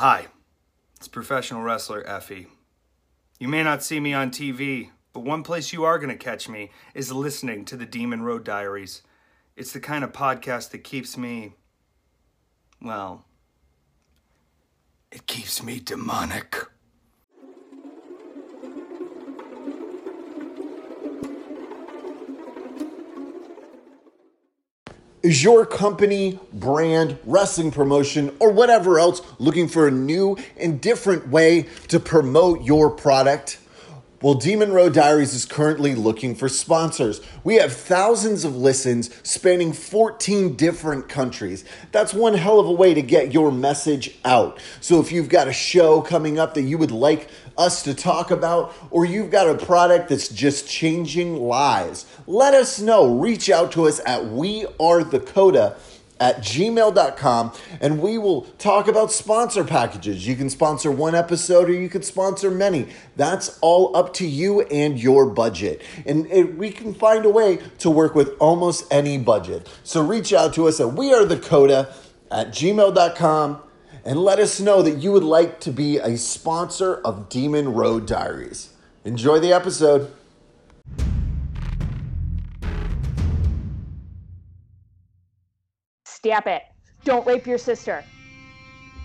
Hi, it's professional wrestler Effy. You may not see me on TV, but one place you are going to catch me is listening to the Demon Road Diaries. It's the kind of podcast that keeps me, well, it keeps me demonic. Is your company, brand, wrestling promotion, or whatever else looking for a new and different way to promote your product? Well, Demon Road Diaries is currently looking for sponsors. We have thousands of listens spanning 14 different countries. That's one hell of a way to get your message out. So if you've got a show coming up that you would like us to talk about, or you've got a product that's just changing lives, let us know. Reach out to us at We Are the Coda at gmail.com and we will talk about sponsor packages. You can sponsor one episode or you can sponsor many. That's all up to you and your budget. And it, we can find a way to work with almost any budget. So reach out to us at we are the coda at gmail.com and let us know that you would like to be a sponsor of Demon Road Diaries. Enjoy the episode. Stop it. Don't rape your sister.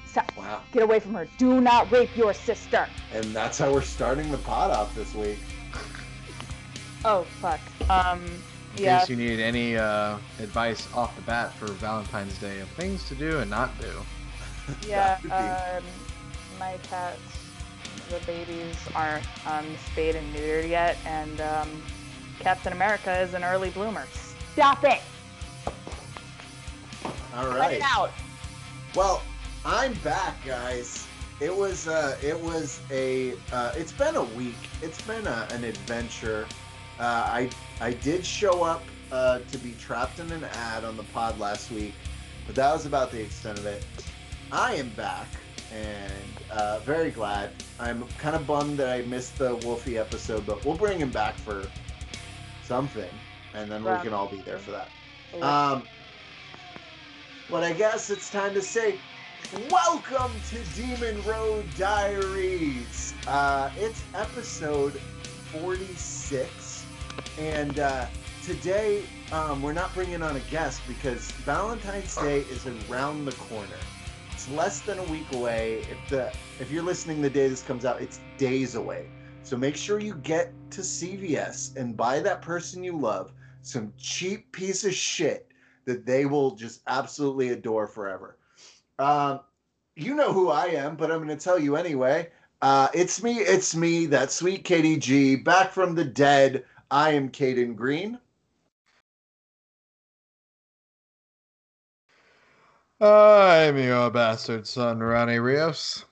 Stop. Wow. Get away from her. Do not rape your sister. And that's how we're starting the pot off this week. Oh, fuck. Um, In yeah. case you need any uh, advice off the bat for Valentine's Day of things to do and not do. Yeah, That um, my cats, the babies aren't um, spayed and neutered yet, and um, Captain America is an early bloomer. Stop it! All right. it out! Well, I'm back, guys. It was uh, it was a uh, it's been a week. It's been a, an adventure. Uh, I I did show up uh, to be trapped in an ad on the pod last week, but that was about the extent of it. I am back and uh, very glad. I'm kind of bummed that I missed the Wolfie episode, but we'll bring him back for something, and then we Right. can all be there for that. Um, but I guess it's time to say, welcome to Demon Road Diaries. Uh, it's episode 46, and uh, today um, we're not bringing on a guest because Valentine's Day is around the corner. It's less than a week away. If the if you're listening the day this comes out, it's days away. So make sure you get to CVS and buy that person you love some cheap piece of shit that they will just absolutely adore forever. Um, you know who I am, but I'm going to tell you anyway. Uh, it's me, it's me, that sweet Katie G, back from the dead. I am Caden Green. I'm your bastard son, Ronnie Rios.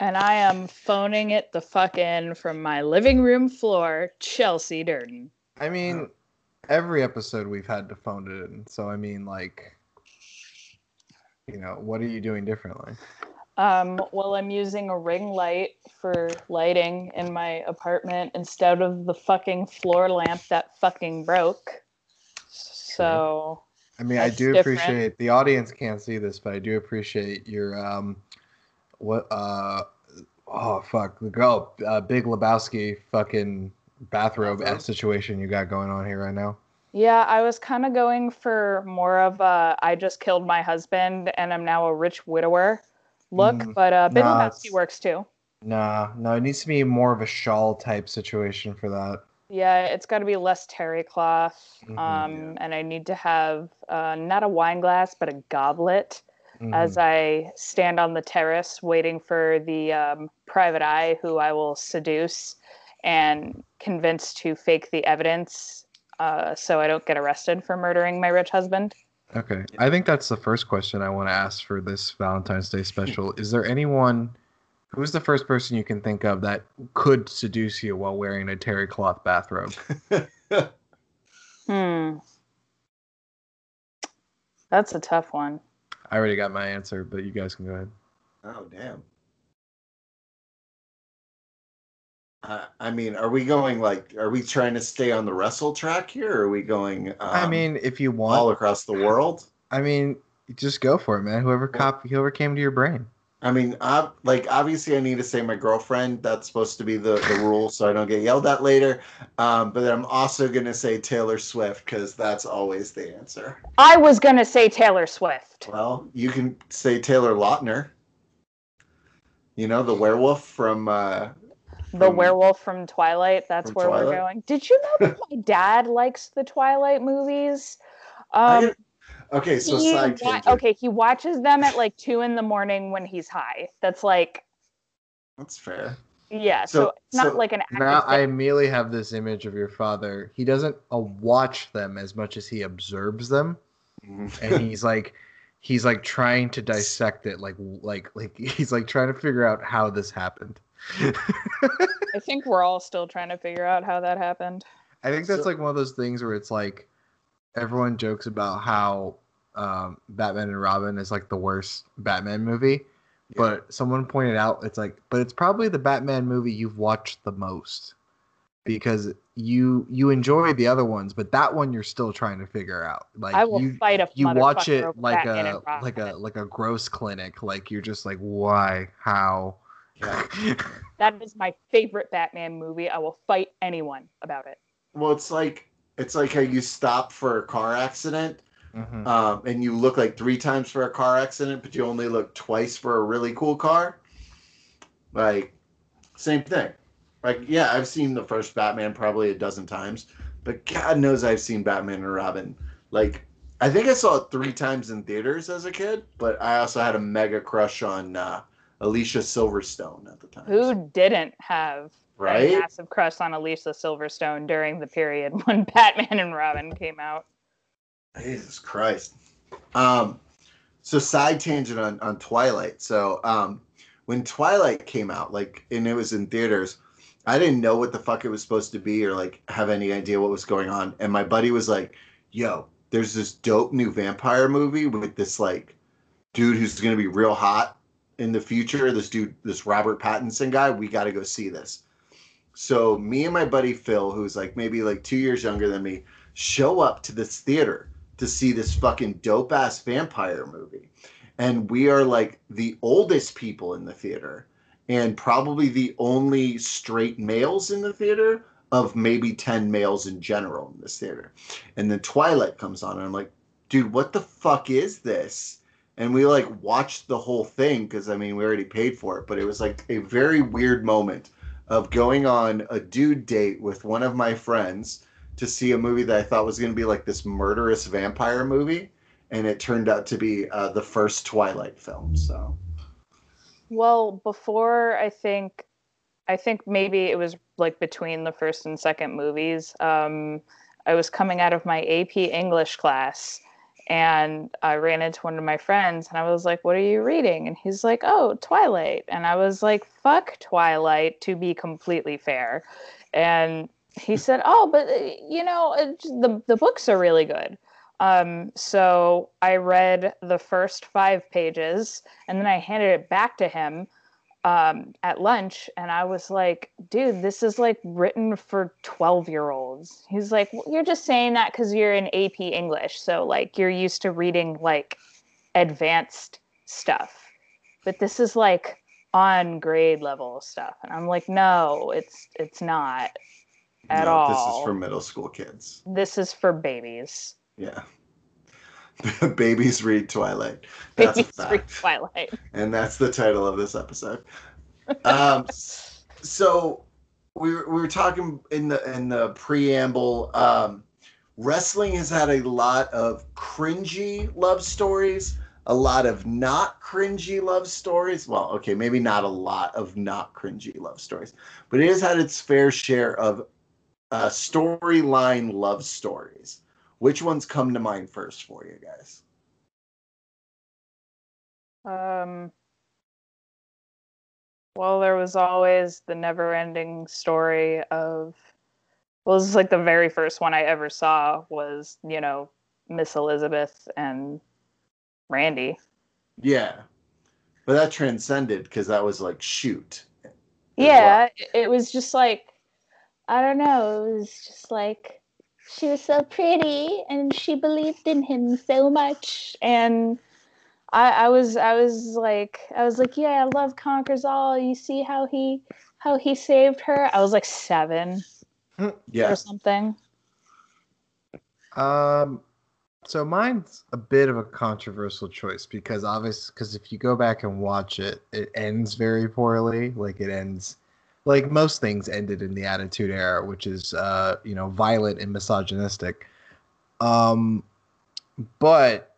And I am phoning it the fuck in from my living room floor, Chelsea Durden. I mean, every episode we've had to phone it in, so I mean, like, you know, what are you doing differently? Um, well, I'm using a ring light for lighting in my apartment instead of the fucking floor lamp that fucking broke. So, I mean, I do different. appreciate the audience can't see this, but I do appreciate your um, what uh, oh fuck the girl, uh, Big Lebowski fucking bathrobe Bathrobe? situation you got going on here right now. yeah, I was kind of going for more of a I just killed my husband and I'm now a rich widower look, Mm, but uh, Big nah, Lebowski works too. Nah, no, it needs to be more of a shawl type situation for that. Yeah, it's got to be less terry cloth. Mhm, um, And I need to have uh, not a wine glass, but a goblet. as Mhm. I stand on the terrace waiting for the um, private eye who I will seduce and convinced to fake the evidence uh, so I don't get arrested for murdering my rich husband. Okay, I think that's the first question I want to ask for this Valentine's Day special. Is there anyone who's the first person you can think of that could seduce you while wearing a terry cloth bathrobe? Hmm. That's a tough one. I already got my answer, but you guys can go ahead. Oh, damn. Uh, I mean, are we going like, are we trying to stay on the wrestle track here? Or are we going um, I mean, if you want, all across the world? I mean, just go for it, man. Whoever cop, whoever came to your brain. I mean, I, like obviously, I need to say my girlfriend. That's supposed to be the, the rule, so I don't get yelled at later. Um, but I'm also gonna say Taylor Swift because that's always the answer. I was gonna say Taylor Swift. Well, you can say Taylor Lautner. You know the werewolf from. Uh, The werewolf from Twilight. That's from where we're going. Did you know that my dad likes the Twilight movies? Um, get- okay, so he side wa- okay, he watches them at like two in the morning when he's high. That's like, That's fair. yeah. So, So- it's not so like an Now I immediately have this image of your father. He doesn't uh, watch them as much as he observes them, and he's like, he's like trying to dissect it, like like like he's like trying to figure out how this happened. I think we're all still trying to figure out how that happened. I think that's So- like one of those things where it's like everyone jokes about how um, Batman and Robin is like the worst Batman movie, but someone pointed out it's like, but it's probably the Batman movie you've watched the most because you you enjoy the other ones, but that one you're still trying to figure out. Like I will you fight a you watch it like Batman a like a like a gross clinic. Like you're just like why how. Yeah. That is my favorite Batman movie. I will fight anyone about it. Well, it's like it's like how you stop for a car accident, Mhm. um, and you look like three times for a car accident, but you only look twice for a really cool car. Like, same thing. Like, yeah, I've seen the first Batman probably a dozen times, but God knows I've seen Batman and Robin. Like, I think I saw it three times in theaters as a kid, but I also had a mega crush on uh, Alicia Silverstone at the time. Who didn't have a right? massive crush on Alicia Silverstone during the period when Batman and Robin came out? Jesus Christ. Um, so side tangent on, on Twilight. So um, when Twilight came out, like, and it was in theaters, I didn't know what the fuck it was supposed to be or like have any idea what was going on. And my buddy was like, "Yo, there's this dope new vampire movie with this like dude who's gonna be real hot in the future. This dude, this Robert Pattinson guy. We got to go see this." So me and my buddy Phil, who's like maybe like two years younger than me, show up to this theater to see this fucking dope ass vampire movie. And we are like the oldest people in the theater and probably the only straight males in the theater of maybe 10 males in general in this theater. And then Twilight comes on and I'm like, dude, what the fuck is this? And we like watched the whole thing because I mean, we already paid for it, but it was like a very weird moment of going on a dude date with one of my friends to see a movie that I thought was going to be like this murderous vampire movie, and it turned out to be uh, the first Twilight film. So Well, before I think, I think maybe it was like between the first and second movies. Um, I was coming out of my AP English class, and I ran into one of my friends, and I was like, "What are you reading?" And he's like, "Oh, Twilight." And I was like, "Fuck Twilight." To be completely fair, and he said, "Oh, but uh, you know, the the books are really good." Um, so I read the first five pages and then I handed it back to him um, at lunch, and I was like, "Dude, this is like written for twelve-year-olds." He's like, well, "You're just saying that because you're in AP English, so like you're used to reading like advanced stuff, but this is like on grade level stuff." And I'm like, "No, it's it's not at no, all. this is for middle school kids. This is for babies. Yeah. Babies read Twilight. That's Babies read. Twilight." and that's the title of this episode. Um, so we were, we were talking in the in the preamble. Um, wrestling has had a lot of cringy love stories, a lot of not cringy love stories. Well, okay, maybe not a lot of not cringy love stories, but it has had its fair share of uh, storyline love stories. Which ones come to mind first for you guys? Um, well, there was always the never ending story of, well, this is like the very first one I ever saw was, you know, Miss Elizabeth and Randy. Yeah. But that transcended because that was like shoot. Yeah, it- it was just like, I don't know, it was just like, she was so pretty and she believed in him so much. And I, I was I was like I was like yeah I love conquers all you see how he how he saved her I was like seven Yeah. or something Um, so mine's a bit of a controversial choice because obviously, because if you go back and watch it, it ends very poorly. Like it ends, like most things ended in the Attitude Era, which is, uh, you know, violent and misogynistic. Um, but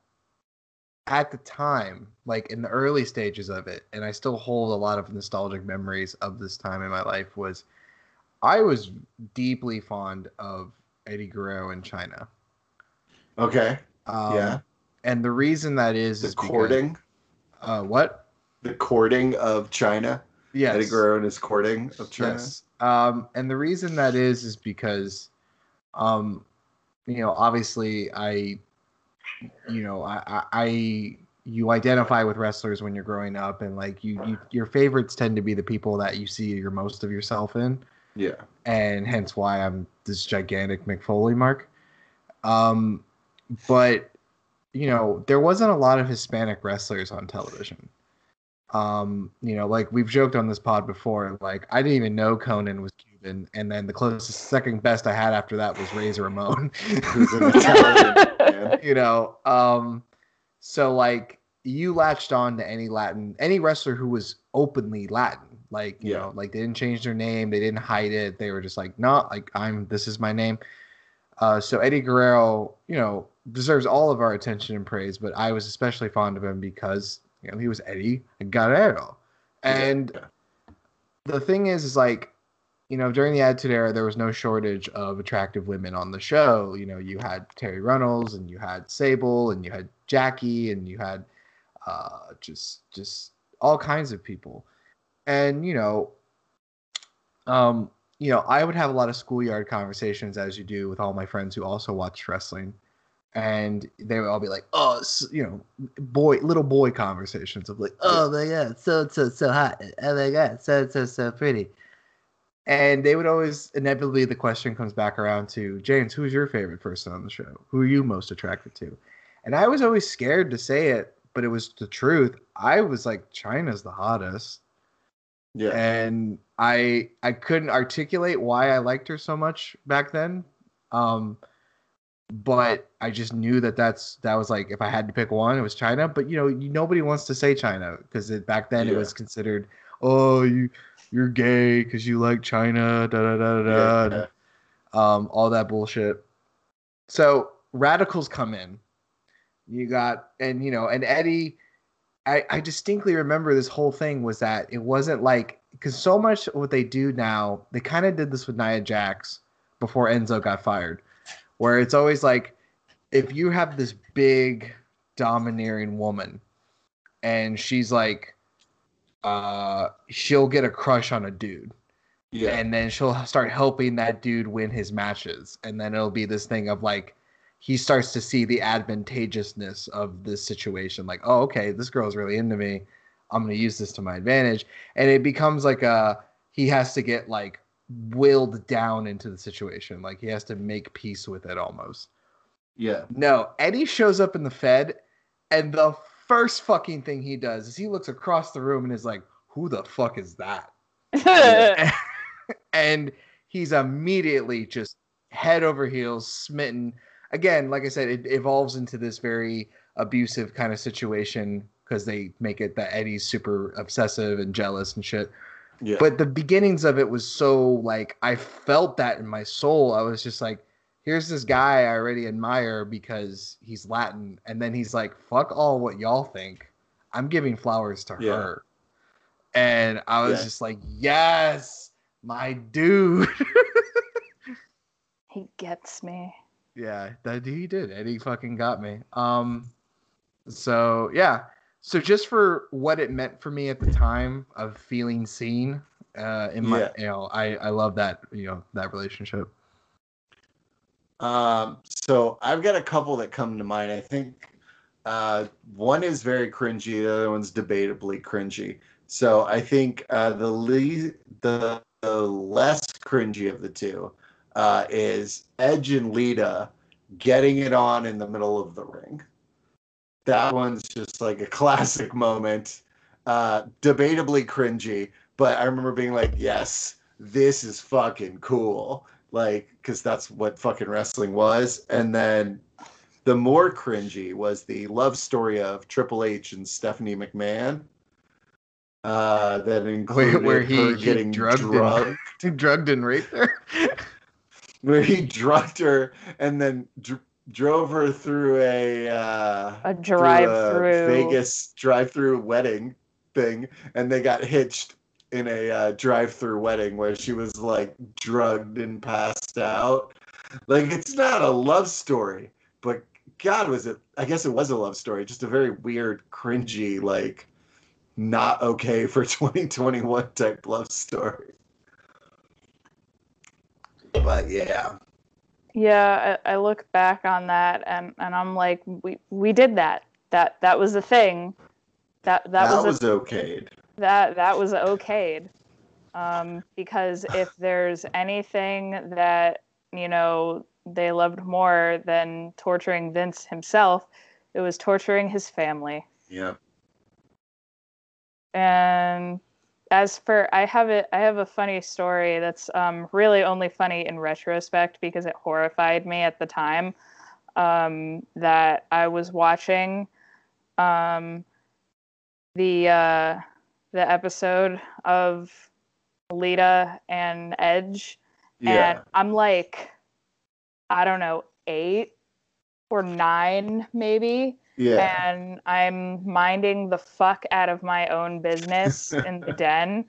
at the time, like in the early stages of it, and I still hold a lot of nostalgic memories of this time in my life. Was I was deeply fond of Eddie Guerrero in Chyna. Okay. Um, Yeah. And the reason that is, The is because- courting, uh, what? the courting of Chyna. Yes. Eddie Guerrero and his courting of Chyna. Yes. Um, and the reason that is is because, um, you know, obviously I, you know, I, I, I you identify with wrestlers when you're growing up, and like you, you, your favorites tend to be the people that you see your most of yourself in. Yeah. and hence why I'm this gigantic Mick Foley mark. Um, but you know, there wasn't a lot of Hispanic wrestlers on television. Um, you know, like we've joked on this pod before, like I didn't even know Konnan was Cuban, and then the closest second best I had after that was Razor Ramon. Italian you know, um, so like you latched on to any Latin, any wrestler who was openly Latin, like you Yeah. know, like they didn't change their name, they didn't hide it, they were just like, no, like I'm, this is my name. Uh, so Eddie Guerrero, you know, deserves all of our attention and praise, but I was especially fond of him because you know he was Eddie Guerrero, and Yeah. the thing is, is like, you know, during the Attitude Era, there was no shortage of attractive women on the show. You know, you had Terri Runnels, and you had Sable, and you had Jackie, and you had uh, just just all kinds of people. And you know, um, you know, I would have a lot of schoolyard conversations, as you do with all my friends who also watched wrestling, and they would all be like, "Oh, you know, boy, little boy conversations of like, oh my god, so so so hot, oh my god, so so so pretty." And they would always inevitably the question comes back around to James, who's your favorite person on the show? Who are you most attracted to? And I was always scared to say it, but it was the truth. I was like, Chyna's the hottest Yeah. and I I couldn't articulate why I liked her so much back then. Um, but I just knew that that's that was like if I had to pick one, it was Chyna. But you know, you, nobody wants to say Chyna because back then it was considered, oh, you you're gay because you like Chyna, da da da da da, um, all that bullshit. So Radicalz come in. You got and you know and Eddie. I, I distinctly remember this whole thing was that it wasn't like because so much what they do now they kind of did this with Nia Jax before Enzo got fired, where it's always like if you have this big domineering woman and she's like uh she'll get a crush on a dude. Yeah. and then she'll start helping that dude win his matches. And then it'll be this thing of like he starts to see the advantageousness of this situation. Like oh okay this girl's really into me. I'm going to use this to my advantage. And it becomes like a he has to get like willed down into the situation. Like he has to make peace with it almost. Yeah. no eddie shows up in the fed and the first fucking thing he does is he looks across the room and is like who the fuck is that? And he's immediately just head over heels smitten. Again like i said it evolves into this very abusive kind of situation because they make it that eddie's super obsessive and jealous and shit Yeah. but the beginnings of it was so like i felt that in my soul i was just like here's this guy i already admire because he's latin and then he's like fuck all what y'all think i'm giving flowers to Yeah. her and i was Yeah. just like yes my dude he gets me. yeah that he did And he fucking got me um so yeah so just for what it meant for me at the time of feeling seen uh in my Yeah. you know i i love that you know that relationship Um, so I've got a couple that come to mind. I think uh, one is very cringy, the other one's debatably cringy. So I think uh, the le- the the less cringy of the two uh, is Edge and Lita getting it on in the middle of the ring. That one's just like a classic moment. Uh, debatably cringy, but I remember being like, yes, this is fucking cool. Like, because that's what fucking wrestling was. And then the more cringy was the love story of Triple H and Stephanie McMahon. Uh, that included where he, her he getting drugged, drugged, And, drugged and raped her. where he drugged her and then dr- drove her through a uh, A through drive-through. Vegas drive-through wedding thing, and they got hitched in a uh, drive-through wedding where she was like drugged and passed out. Like it's not a love story, but God, was it? I guess it was a love story. Just a very weird, cringy, like not okay for 2021 type love story. But yeah, Yeah, I, I look back on that and, and I'm like, we we did that. That that was the thing. That that, that, was, was, okayed. that that was okayed. Um, because if there's anything that you know they loved more than torturing Vince himself, it was torturing his family. Yeah. And as for I have it I have a funny story that's um, really only funny in retrospect because it horrified me at the time. Um, that I was watching um, the uh, the episode of Lita and Edge, and Yeah. I'm like, I don't know, eight or nine maybe Yeah. and I'm minding the fuck out of my own business in the den.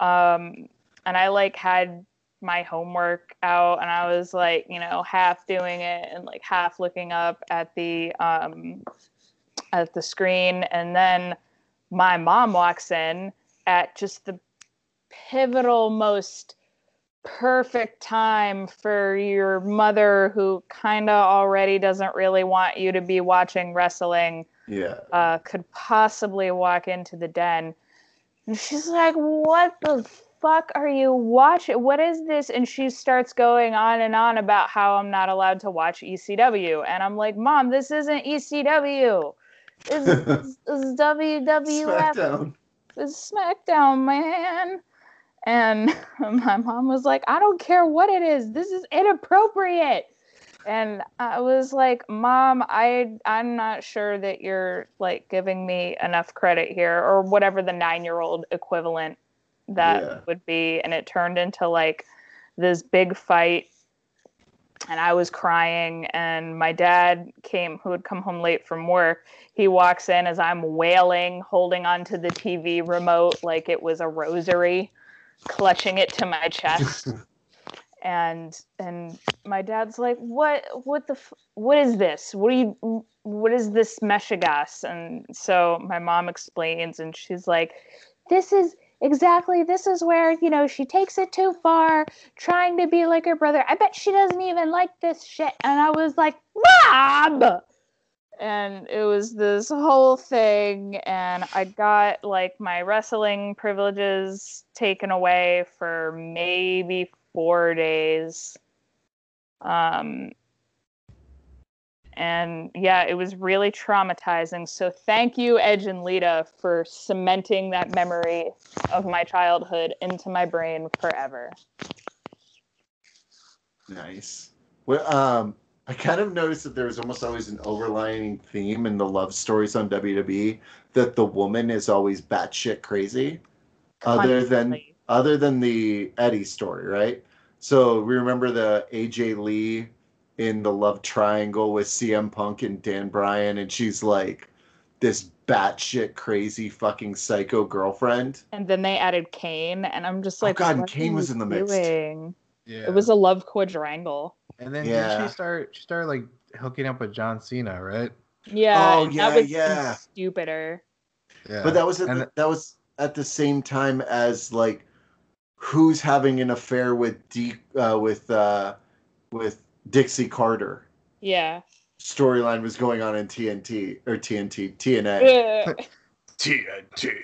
Um, and I like had my homework out and I was like, you know, half doing it and like half looking up at the um at the screen and then my mom walks in at just the pivotal most perfect time for your mother who kind of already doesn't really want you to be watching wrestling Yeah. uh, could possibly walk into the den. And she's like, What the fuck are you watching? What is this? And she starts going on and on about how I'm not allowed to watch ECW. And I'm like, Mom, this isn't ECW. This is, WWF. Smackdown. This is SmackDown, man. And my mom was like, I don't care what it is. This is inappropriate. And I was like, Mom, I I'm not sure that you're like giving me enough credit here, or whatever the nine year old equivalent that Yeah. would be. And it turned into like this big fight. And I was crying, and my dad came, who had come home late from work. He walks in as I'm wailing, holding onto the TV remote like it was a rosary, clutching it to my chest. And and my dad's like what what the f- what is this? What are you what is this meshigas? And so my mom explains and she's like this is exactly this is where you know she takes it too far trying to be like her brother. I bet she doesn't even like this shit. And i was like mom and it was this whole thing and i got like my wrestling privileges taken away for maybe four days. Um and yeah it was really traumatizing. So thank you edge and lita for cementing that memory of my childhood into my brain forever. Nice. Well, um, I kind of noticed that there was almost always an overlying theme in the love stories on WWE that the woman is always batshit crazy, other than other than the Eddie story, right? So we remember the AJ Lee in the love triangle with CM Punk and Dan Bryan, and she's like this batshit crazy fucking psycho girlfriend. and then they added kane and i'm just like, Oh, like God, what Kane are was in the mix. Yeah. it was a love quadrangle And then Yeah. she start? She started like hooking up with John Cena, right? yeah Oh, yeah, that was yeah. stupider Yeah. But that was at And the, that was at the same time as like who's having an affair with D uh, with uh, with Dixie Carter. yeah Storyline was going on in TNT or TNT TNA. TNT.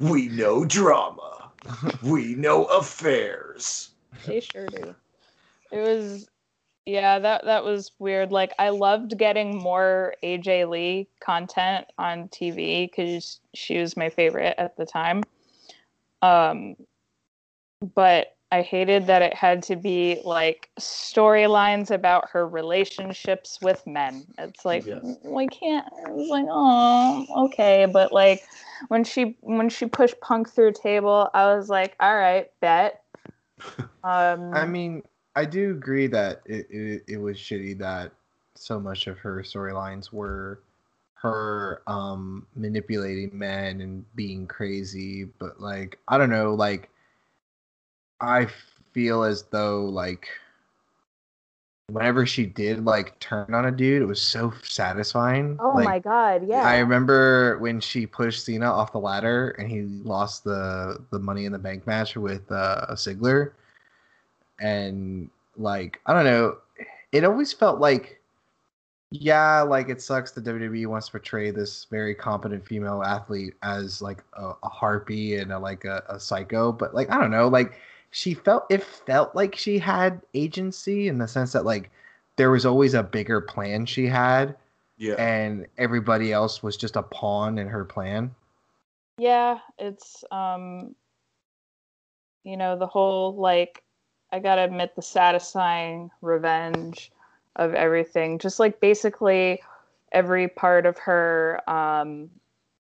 we know drama. We know affairs. They sure do. It was, Yeah, that that was weird. Like I loved getting more AJ Lee content on TV because she was my favorite at the time. Um, but I hated that it had to be like storylines about her relationships with men. It's like Yes. we can't. It's like oh okay, but like when she when she pushed Punk through a table, I was like, all right, bet. Um, I mean, I do agree that it, it, it was shitty that so much of her storylines were her um manipulating men and being crazy, but like I don't know, like I feel as though like whenever she did like turn on a dude, it was so satisfying. oh like, my god, yeah. I remember when she pushed Cena off the ladder and he lost the the Money in the Bank match with uh, Ziggler, and like I don't know, it always felt like, yeah, like it sucks that WWE wants to portray this very competent female athlete as like a, a harpy and a, like a, a psycho, but like I don't know, like she felt it felt like she had agency in the sense that like there was always a bigger plan she had Yeah. and everybody else was just a pawn in her plan. Yeah, it's um you know, the whole like I gotta admit the satisfying revenge of everything. Just like basically every part of her um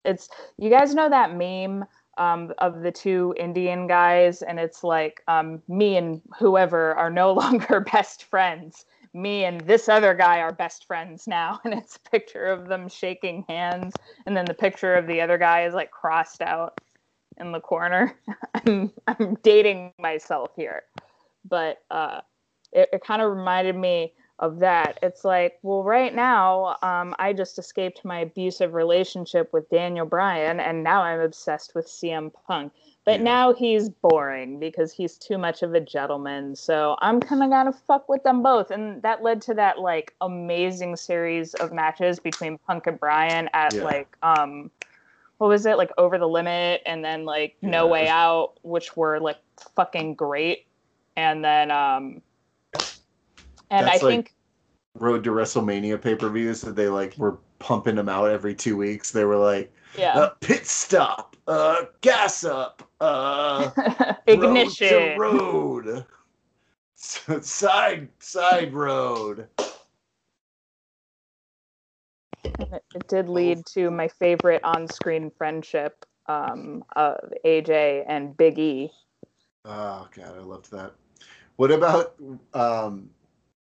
it's you guys know that meme um of the two Indian guys and it's like um me and whoever are no longer best friends. Me and this other guy are best friends now and it's a picture of them shaking hands and then the picture of the other guy is like crossed out in the corner. I'm I'm dating myself here, but uh, it, it kind of reminded me of that. It's like, well, right now, um, I just escaped my abusive relationship with Daniel Bryan, and now I'm obsessed with CM Punk. But Yeah. now he's boring because he's too much of a gentleman. So I'm kind of gonna fuck with them both, and that led to that like amazing series of matches between Punk and Bryan at Yeah. like um what was it like over the limit and then like no Yeah. way out which were like fucking great and then um and That's i like- think Road to WrestleMania pay per views that they like were pumping them out every two weeks. They were like yeah uh, pit stop, uh, gas up, uh, ignition road road, side side road. it, it did lead to my favorite on-screen friendship um of aj and big e Oh god, I loved that. What about um,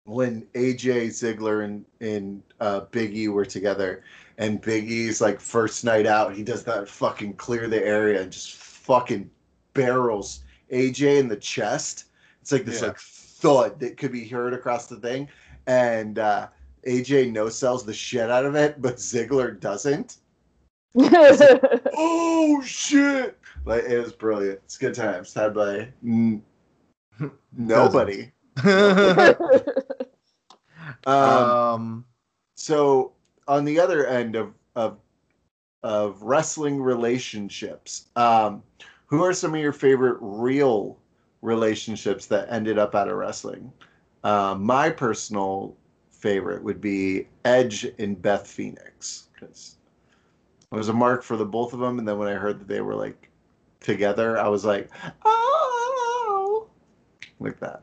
when AJ Ziggler and and uh, Big E were together, and Big E's like first night out, he does that fucking clear the area and just fucking barrels AJ in the chest. It's like this Yeah. like thud that could be heard across the thing, and uh, AJ no sells the shit out of it, but Ziggler doesn't. oh shit! Like it was brilliant. It's good times had by n- nobody. Um, um, so on the other end of of of wrestling relationships, um, who are some of your favorite real relationships that ended up out of wrestling? Um, my personal favorite would be Edge and Beth Phoenix because I was a mark for the both of them, and then when I heard that they were like together, I was like, oh, like that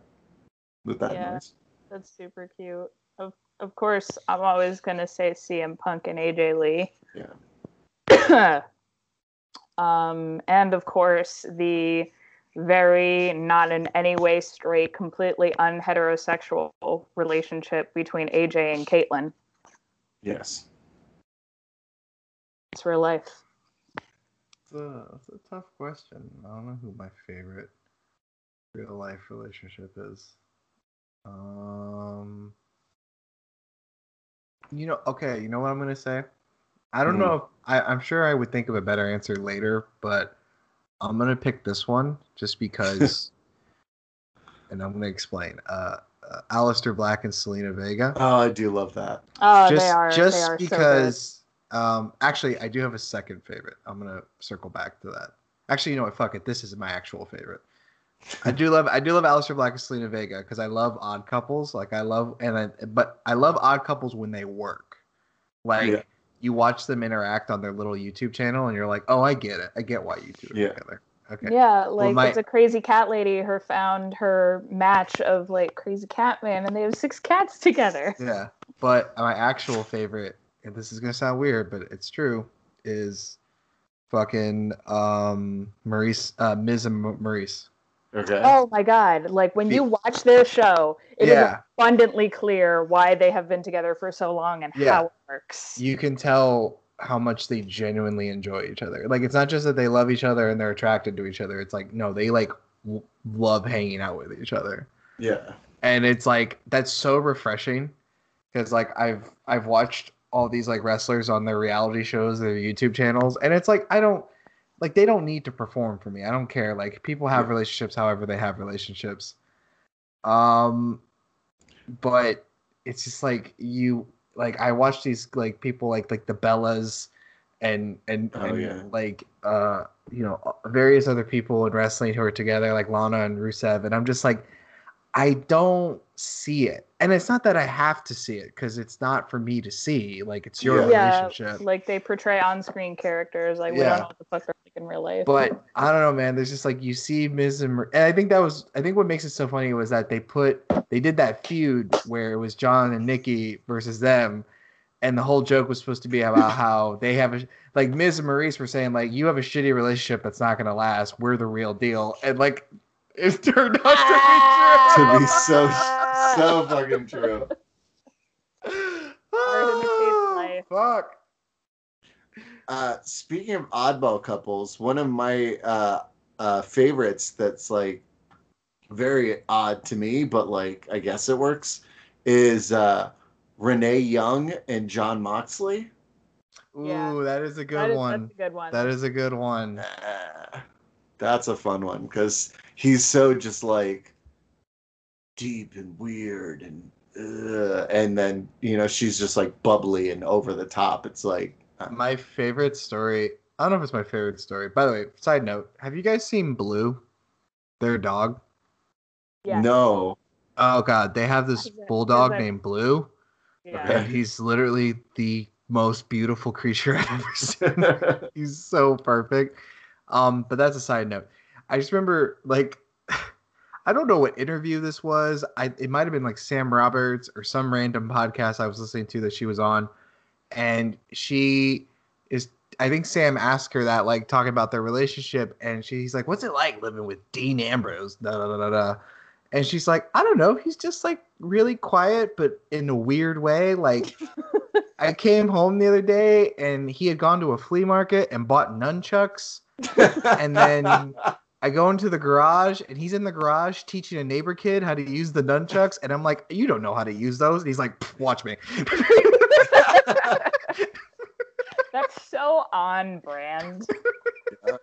with that Yeah. noise. that's super cute of of course i'm always gonna say cm punk and aj lee Yeah. um, and of course, the very not in any way straight, completely unheterosexual relationship between AJ and Kaitlyn. Yes. It's real life. it's a, it's a tough question. I don't know who my favorite real life relationship is. Um, you know, okay, you know what I'm gonna say. I don't Mhm. know if I, I'm sure I would think of a better answer later, but I'm gonna pick this one just because, and I'm gonna explain. Uh, uh, Aleister Black and Zelina Vega. Oh, I do love that. Oh, just they are. just they are because um actually I do have a second favorite. I'm gonna circle back to that. Actually, you know what? Fuck it. This is my actual favorite. I do love I do love Aleister Black and Zelina Vega because I love odd couples. Like I love and I, but I love odd couples when they work. Like Yeah. you watch them interact on their little YouTube channel and you're like, oh, I get it. I get why you two are Yeah. together. Okay. Yeah, like my- it's a crazy cat lady who found her match of like crazy cat man, and they have six cats together. Yeah. But my actual favorite, and this is gonna sound weird, but it's true, is fucking um Maryse, uh, Miz and Maryse. Okay. Oh my god! Like when you watch their show, it is Yeah. abundantly clear why they have been together for so long and Yeah. how it works. You can tell how much they genuinely enjoy each other. Like it's not just that they love each other and they're attracted to each other. It's like no, they like w- love hanging out with each other. Yeah. and it's like that's so refreshing because like I've I've watched all these like wrestlers on their reality shows, their YouTube channels, and it's like I don't like they don't need to perform for me. I don't care. Like people have Yeah. relationships however they have relationships. Um but it's just like you like I watch these like people like like the Bellas and and, Oh, and yeah. like uh you know various other people in wrestling who are together like Lana and Rusev and I'm just like I don't see it. And it's not that I have to see it because it's not for me to see. Like it's your Yeah. yeah, relationship. like they portray on-screen characters. Like we Yeah. don't know what the fuck they're like in real life. But I don't know, man. There's just like you see Miz and, Mar- and I think that was I think what makes it so funny was that they put they did that feud where it was John and Nikki versus them, and the whole joke was supposed to be about how they have a like Miz and Maryse were saying like you have a shitty relationship that's not gonna last. We're the real deal, and like it turned out Ah! to be true. To be so so fucking true. Hard in the face life. Fuck. Uh, speaking of oddball couples, one of my uh, uh, favorites that's like very odd to me, but like I guess it works, is uh, Renee Young and Jon Moxley. Ooh, Yeah. that is a good That is- one. That's a good one. That is a good one. That's a fun one because he's so just like deep and weird and uh, and then you know she's just like bubbly and over the top. It's like uh, My favorite story. I don't know if it's my favorite story. By the way, side note: Have you guys seen Blue? Their dog. yeah. no. Oh God, they have this bulldog is named Blue, Yeah. And he's literally the most beautiful creature I've ever seen. he's so perfect. Um, but that's a side note. I just remember like I don't know what interview this was. I it might have been like Sam Roberts or some random podcast I was listening to that she was on, and she is. I think Sam asked her that, like talking about their relationship, and she's like, "What's it like living with Dean Ambrose?" Da da da da. da. And she's like, "I don't know. He's just like really quiet, but in a weird way. Like, I came home the other day, and he had gone to a flea market and bought nunchucks." And then I go into the garage and he's in the garage teaching a neighbor kid how to use the nunchucks. And I'm like, You don't know how to use those. And he's like, Watch me. That's so on brand. and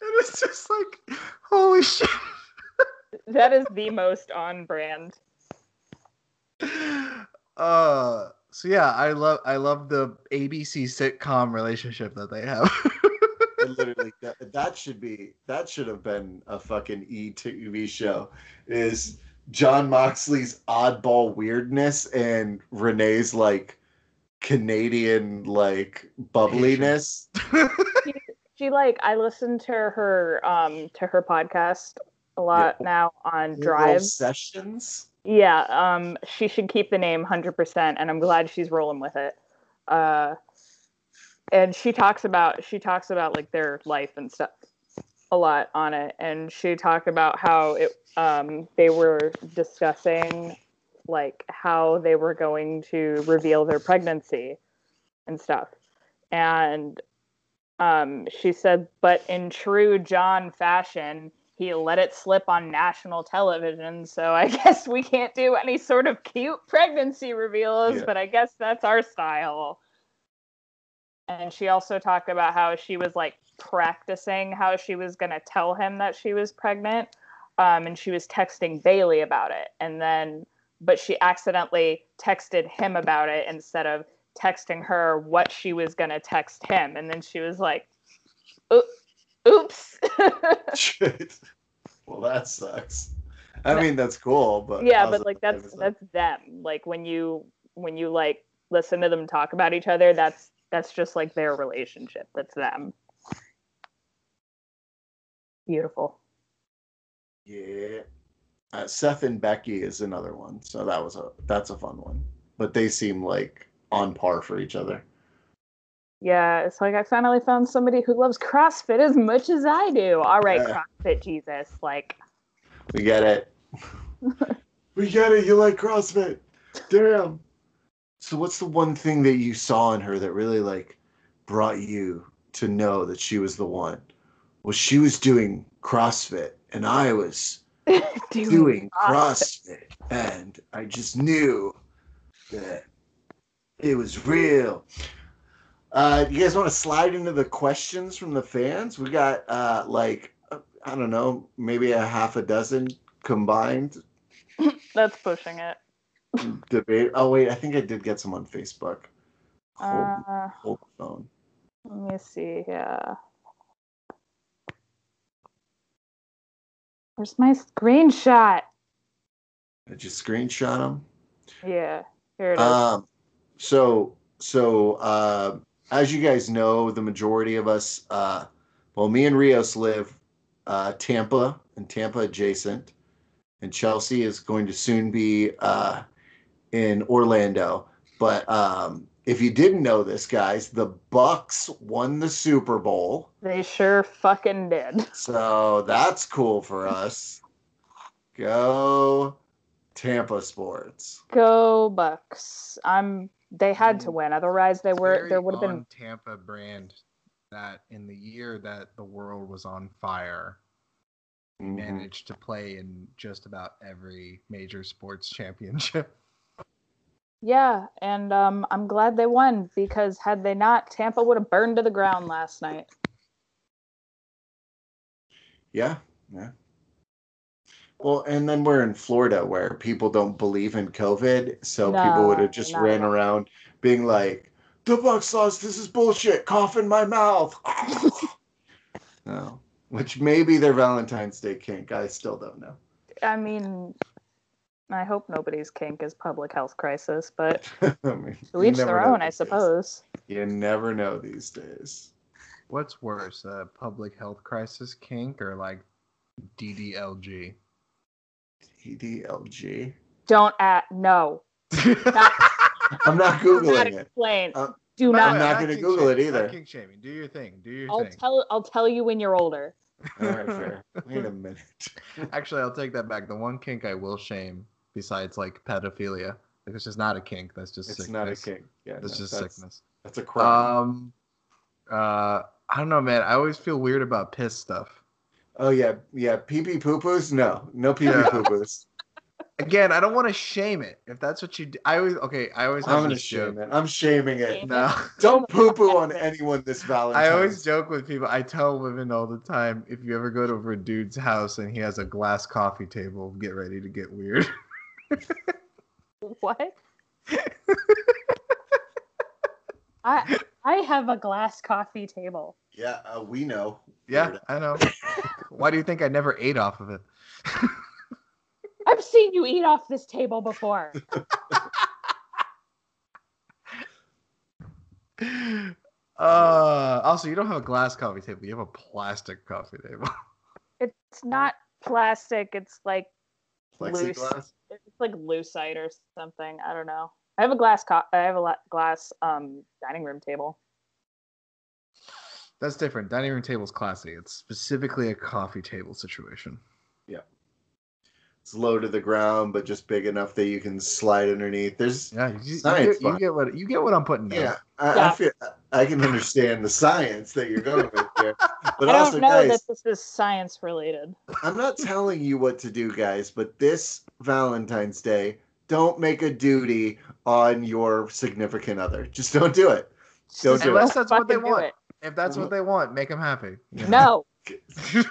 it's just like, Holy shit. That is the most on brand. Uh, so yeah, I love I love the ABC sitcom relationship that they have. Literally that, that should be that should have been a fucking E TV show. Is Jon Moxley's oddball weirdness and Renee's like Canadian like bubbliness. She like I listen to her um to her podcast a lot Yeah. now on Little drives. sessions. Yeah, um, she should keep the name 100%, and I'm glad she's rolling with it. Uh, and she talks about she talks about like their life and stuff a lot on it, and she talked about how it um, they were discussing like how they were going to reveal their pregnancy and stuff, and um, she said, but in true John fashion, he let it slip on national television. So I guess we can't do any sort of cute pregnancy reveals, Yeah. but I guess that's our style. And she also talked about how she was like practicing how she was going to tell him that she was pregnant. Um, and she was texting Bayley about it. And then, but she accidentally texted him about it instead of texting her what she was going to text him. And then she was like, "Oop, Oops. Shit. Well, that sucks. I mean, that's cool, but yeah, but like that's that's them. Like when you when you like listen to them talk about each other, that's that's just like their relationship. That's them. Beautiful. Yeah. Uh, Seth and Becky is another one, so that was a that's a fun one. But they seem like on par for each other. Yeah, it's like I finally found somebody who loves CrossFit as much as I do. All right, Yeah. CrossFit Jesus. Like We get it. we get it. You like CrossFit. Damn. So what's the one thing that you saw in her that really like brought you to know that she was the one? Well, she was doing CrossFit and I was doing CrossFit and I just knew that it was real. Uh, you guys want to slide into the questions from the fans? We got uh, like I don't know, maybe a half a dozen combined That's pushing it. debate. Oh wait, I think I did get some on Facebook. Hold, Uh, hold the phone. let me see. Yeah. Where's my screenshot? Did you screenshot them. Yeah, here it is. Um, so so uh, as you guys know, the majority of us, uh, well, me and Rios live uh, Tampa and Tampa adjacent, and Chelsea is going to soon be uh, in Orlando. But um, if you didn't know this, guys, the Bucs won the Super Bowl, they sure fucking did. so that's cool for us. Go Tampa sports. Go Bucs. I'm. They had to win, otherwise they were. There would have been. on Tampa brand that in the year that the world was on fire, Mhm. managed to play in just about every major sports championship. Yeah, and um, I'm glad they won because had they not, Tampa would have burned to the ground last night. Yeah, yeah. Well, and then we're in Florida where people don't believe in COVID, so people would have just not ran around being like, "The Bucs lost. This is bullshit. Cough in my mouth." no, which may be their Valentine's Day kink. I still don't know. I mean, I hope nobody's kink is public health crisis, but I mean, to each their own, I these days. suppose. You never know these days. What's worse, a public health crisis kink or like DDLG? EDLG. Don't at no. I'm not googling not it. explain. Uh, Do By not. I'm not gonna kink Google it either. Not kink shaming. Do your thing. Do your I'll thing. tell. I'll tell you when you're older. All right, fair. Wait a minute. Actually, I'll take that back. The one kink I will shame, besides like pedophilia, like it's just not a kink. That's just It's sickness. not a kink. Yeah, That's no, just that's, sickness. That's a crime. Um, uh, I don't know, man. I always feel weird about piss stuff. Oh yeah, yeah. Pee pee poo poos? No, no pee pee Yeah. poo poos. Again, I don't want to shame it. If that's what you do, I always okay. I always have I'm gonna shame joke. it. I'm shaming it. Shame No, Don't poo poo on anyone this Valentine's. I always joke with people. I tell women all the time, if you ever go to a dude's house and he has a glass coffee table, get ready to get weird. What? I I have a glass coffee table. Yeah, uh, we know. yeah, I know. Why do you think I never ate off of it? I've seen you eat off this table before. Uh, also, you don't have a glass coffee table. You have a plastic coffee table. It's not plastic. It's like Loose. It's like lucite or something. I don't know. I have a glass. Co- I have a la- glass um dining room table. That's different. Dining room table's classy. It's specifically a coffee table situation. Yeah. It's low to the ground, but just big enough that you can slide underneath. There's Yeah, you, you, Science get, you get what you get what I'm putting down. yeah. I, Yeah. I feel I can understand the science that you're going with here, but I also, don't know guys, that this is science related. I'm not telling you what to do, guys, but this Valentine's Day, don't make a duty on your significant other. Just don't do it. Don't Just do it. Unless that's what they want. it. If that's what they want, make them happy. you No.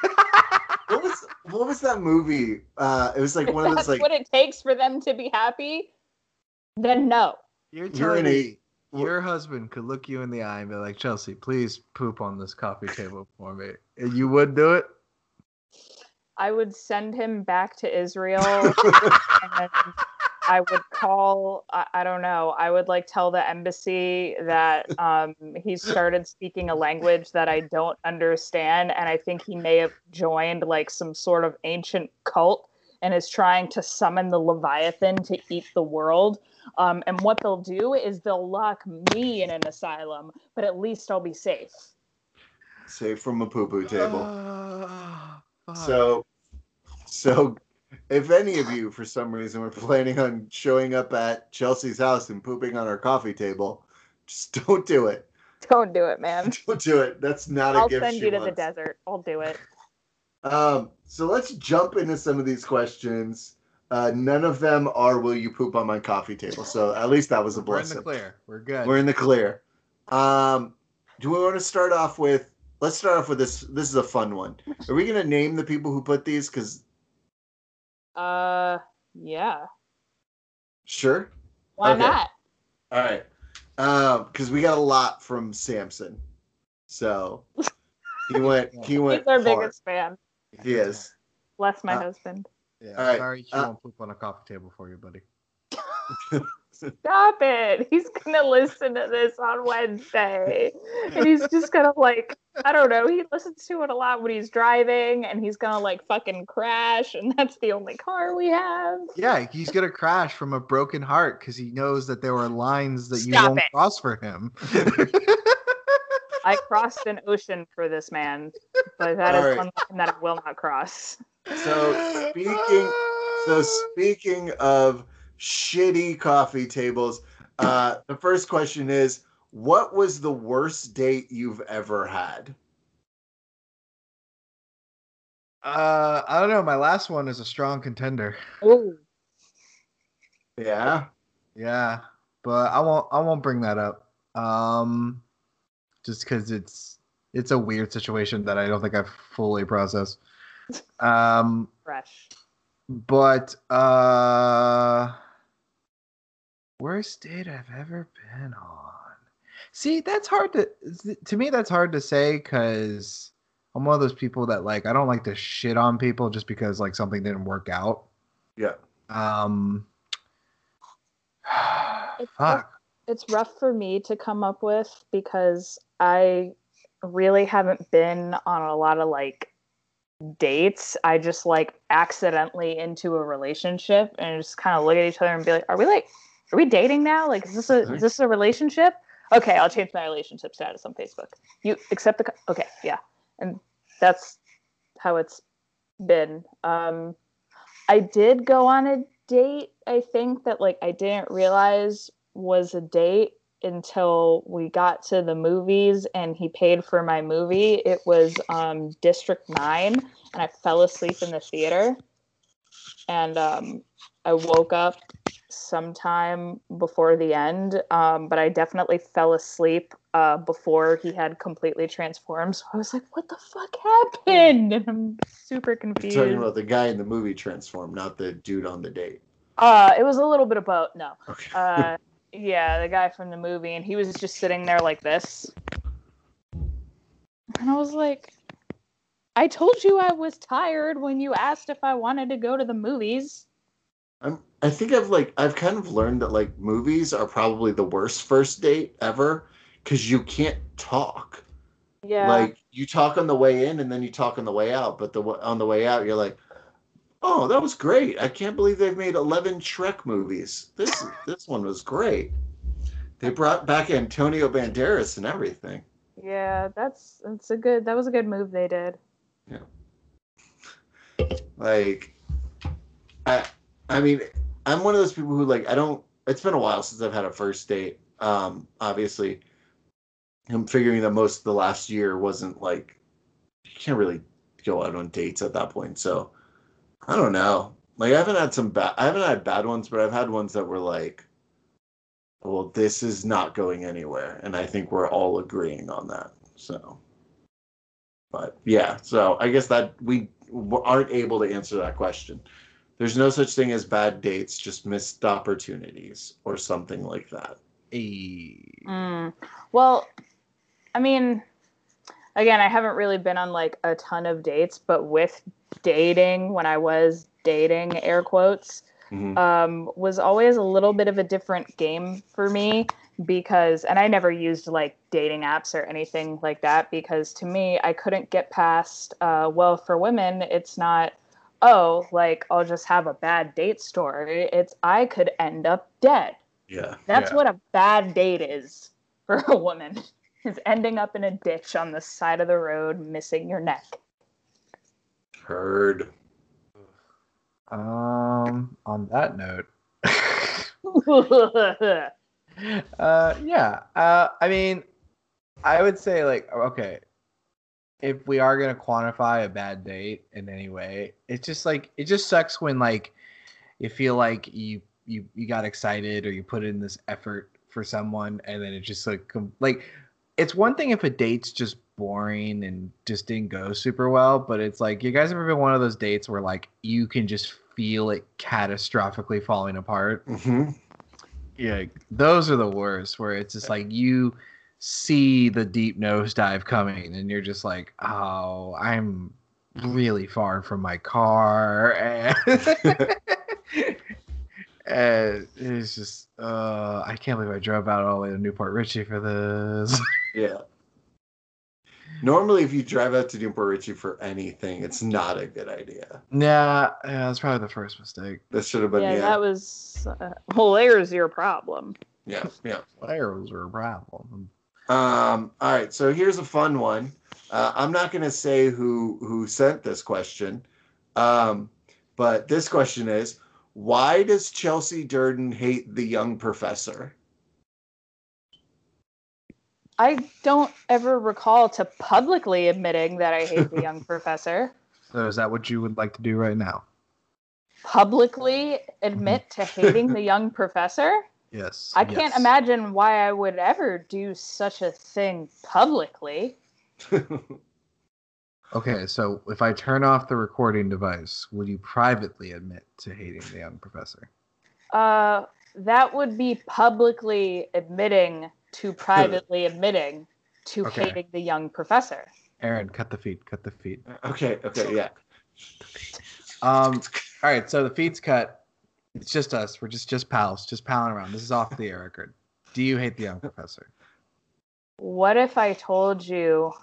What was what was that movie? Uh, it was like if one of those like what it takes for them to be happy, then no. You're You're telling in a- me your husband could look you in the eye and be like, Chelsea, please poop on this coffee table for me. And you would do it? I would send him back to Israel and I would call I, I, don't know, I would like tell the embassy that um, he started speaking a language that I don't understand and I think he may have joined like some sort of ancient cult and is trying to summon the Leviathan to eat the world. Um, and what they'll do is they'll lock me in an asylum, but at least I'll be safe. Safe from a poo poo table. Uh, so, so if any of you, for some reason, were planning on showing up at Chelsea's house and pooping on our coffee table, just don't do it. Don't do it, man. Don't do it. That's not I'll a gift. I'll send you to the desert. I'll do it. Um, so let's jump into some of these questions. Uh, none of them are "Will you poop on my coffee table?" So at least that was a blessing. We're in the clear. We're good. We're in the clear. Um, do we want to start off with? Let's start off with this. This is a fun one. Are we going to name the people who put these? Because. Uh, yeah. Sure. Why okay. not? All right. Um, because we got a lot from Samson, so he went. He went. He's our hard. biggest fan. He is. Bless my uh, husband. Yeah, All right. sorry she uh, won't poop on a coffee table for you, buddy. Stop it. He's gonna listen to this on Wednesday. And he's just gonna like I don't know, he listens to it a lot when he's driving and he's gonna like fucking crash and that's the only car we have. Yeah, he's gonna crash from a broken heart because he knows that there are lines that Stop you won't it. cross for him. I crossed an ocean for this man, but that All is right. one line that I will not cross. So speaking, so speaking of shitty coffee tables, uh, the first question is, what was the worst date you've ever had? Uh, I don't know. My last one is a strong contender. Ooh. Yeah. Yeah, but I won't. I won't bring that up. Um, just because it's it's a weird situation that I don't think I've fully processed. Um, Fresh. But uh, worst date I've ever been on. See, that's hard to to me. That's hard to say because I'm one of those people that like I don't like to shit on people just because like something didn't work out. Yeah. Um. it's fuck. Rough, it's rough for me to come up with because I really haven't been on a lot of like dates. I just like accidentally into a relationship and just kind of look at each other and be like, "Are we like, are we dating now? Like, is this a is this a relationship?" Okay, I'll change my relationship status on Facebook. You accept the okay, yeah, and that's how it's been. Um, I did go on a date. I think that like I didn't realize was a date until we got to the movies and he paid for my movie. It was um, District 9, and I fell asleep in the theater. And um, I woke up sometime before the end, um, but I definitely fell asleep uh, before he had completely transformed. So I was like, what the fuck happened? And I'm super confused. You're talking about the guy in the movie transform, not the dude on the date. Uh, it was a little bit of both. No. Okay. uh, yeah, the guy from the movie, and he was just sitting there like this. And I was like, I told you I was tired when you asked if I wanted to go to the movies. I'm, I think I've like I've kind of learned that like movies are probably the worst first date ever because you can't talk. Yeah. Like you talk on the way in and then you talk on the way out, but the on the way out you're like, Oh, that was great. I can't believe they've made 11 Shrek movies. This this one was great. They brought back Antonio Banderas and everything. Yeah, that's that's a good that was a good move they did. Yeah. Like I I mean, I'm one of those people who like I don't it's been a while since I've had a first date. Um obviously I'm figuring that most of the last year wasn't like you can't really go out on dates at that point. So I don't know. Like I haven't had some bad. I haven't had bad ones, but I've had ones that were like, "Well, this is not going anywhere," and I think we're all agreeing on that. So, but yeah. So I guess that we aren't able to answer that question. There's no such thing as bad dates, just missed opportunities or something like that. A. Mm. Well, I mean, again, I haven't really been on like a ton of dates, but with dating, when I was dating, air quotes, Mhm. um, was always a little bit of a different game for me because, and I never used like dating apps or anything like that because to me, I couldn't get past, uh, well, for women, it's not, oh, like I'll just have a bad date story. It's I could end up dead. Yeah. That's Yeah. what a bad date is for a woman. Is ending up in a ditch on the side of the road, missing your neck. Heard. Um, on that note, uh, yeah. Uh, I mean, I would say like okay, if we are gonna quantify a bad date in any way, it's just like it just sucks when like you feel like you you you got excited or you put in this effort for someone and then it just like com- like it's one thing if a date's just boring and just didn't go super well, but it's like you guys ever been one of those dates where like you can just feel it catastrophically falling apart? hmm Yeah, those are the worst. Where it's just like you see the deep nosedive coming, and you're just like, "Oh, I'm really far from my car," and, and it's just, uh, I can't believe I drove out all the way to New Port Richey for this. Yeah. Normally, if you drive out to New Port Richey for anything, it's not a good idea. yeah, yeah, that's probably the first mistake. That should have been yeah, yeah. that was. Uh, well, there's your problem. yeah, yeah. Fires are a problem. Um, all right, so here's a fun one. Uh, I'm not going to say who who sent this question, um, but this question is: Why does Chelsea Durden hate the young professor? I don't ever recall to publicly admitting that I hate the young professor. So, is that what you would like to do right now? Publicly admit to mm-hmm. hating the young professor? Yes. I can't yes. imagine why I would ever do such a thing publicly. Okay, so if I turn off the recording device, will you privately admit to hating the young professor? Uh, that would be publicly admitting to privately admitting to Okay. hating the young professor. Aaron, cut the feed, cut the feed. okay, okay, yeah. Um, all right, so the feed's cut. It's just us. We're just just pals, just palling around. This is off the air record. Do you hate the young professor? What if I told you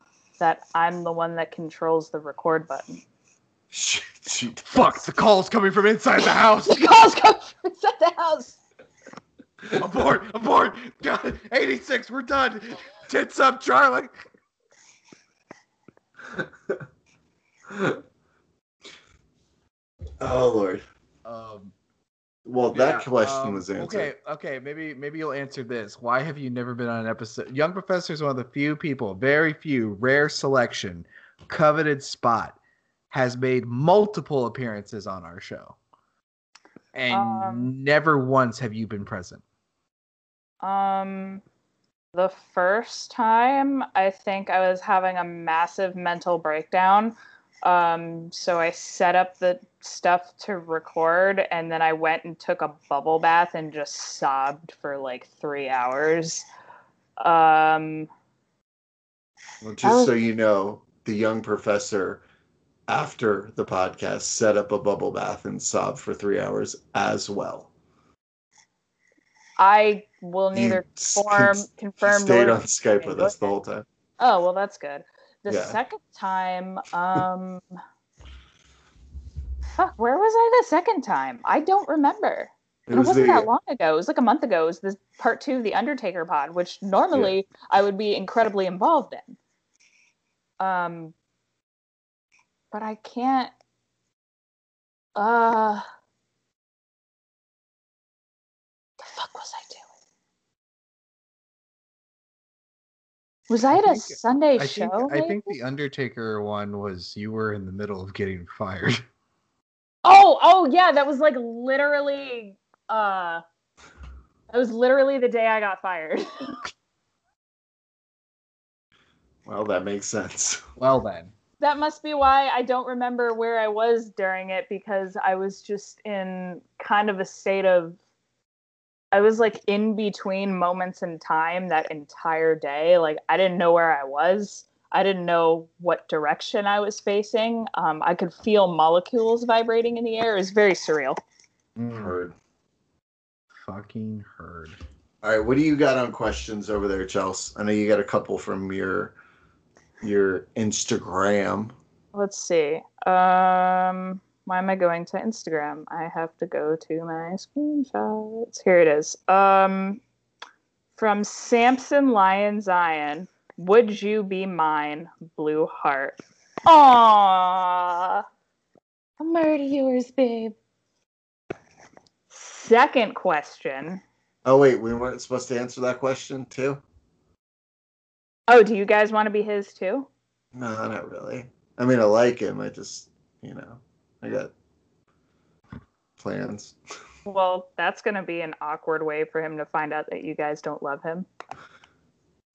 that I'm the one that controls the record button? She, she Fuck! The call's coming from inside the house. The calls come from inside the house. abort! Abort! God, 86. We're done. Tits up, Charlie. oh Lord. Um, Well, that Yeah, question um, was answered. Okay, okay, maybe maybe you'll answer this. Why have you never been on an episode? Young Professor is one of the few people, very few, rare selection, coveted spot, has made multiple appearances on our show, and Um, never once have you been present. Um, the first time, I think I was having a massive mental breakdown. Um, so I set up the stuff to record, and then I went and took a bubble bath and just sobbed for like three hours. Um, Well, just was- so you know, the young professor, after the podcast, set up a bubble bath and sobbed for three hours as well. I will neither confirm, confirm stayed on Skype with us the whole time. Oh, well, that's good. The Yeah. second time, um, fuck, where was I the second time? I don't remember. It was not the that long ago. It was like a month ago. It was this part two of the Undertaker pod, which normally I would be incredibly involved in. Um, but I can't. Uh, the fuck was I doing? Was I, I at a think- Sunday I show? think I think the Undertaker one was you were in the middle of getting fired. Oh, oh yeah, that was like literally uh that was literally the day I got fired. well, that makes sense. well then, that must be why I don't remember where I was during it because I was just in kind of a state of I was like in between moments in time that entire day. Like I didn't know where I was. I didn't know what direction I was facing. Um, I could feel molecules vibrating in the air. It was very surreal. Mm, Heard. fucking heard. All right, what do you got on questions over there, Chels? I know you got a couple from your your Instagram. Let's see. Um, why am I going to Instagram? I have to go to my screenshots. Here it is. Um, from Samson Lion Zion. Would you be mine, Blue Heart? Aww. I'm already yours, babe. Second question. Oh wait, we weren't supposed to answer that question too. Oh, do you guys want to be his too? No, not really. I mean, I like him. I just, you know, I got plans. Well, that's going to be an awkward way for him to find out that you guys don't love him.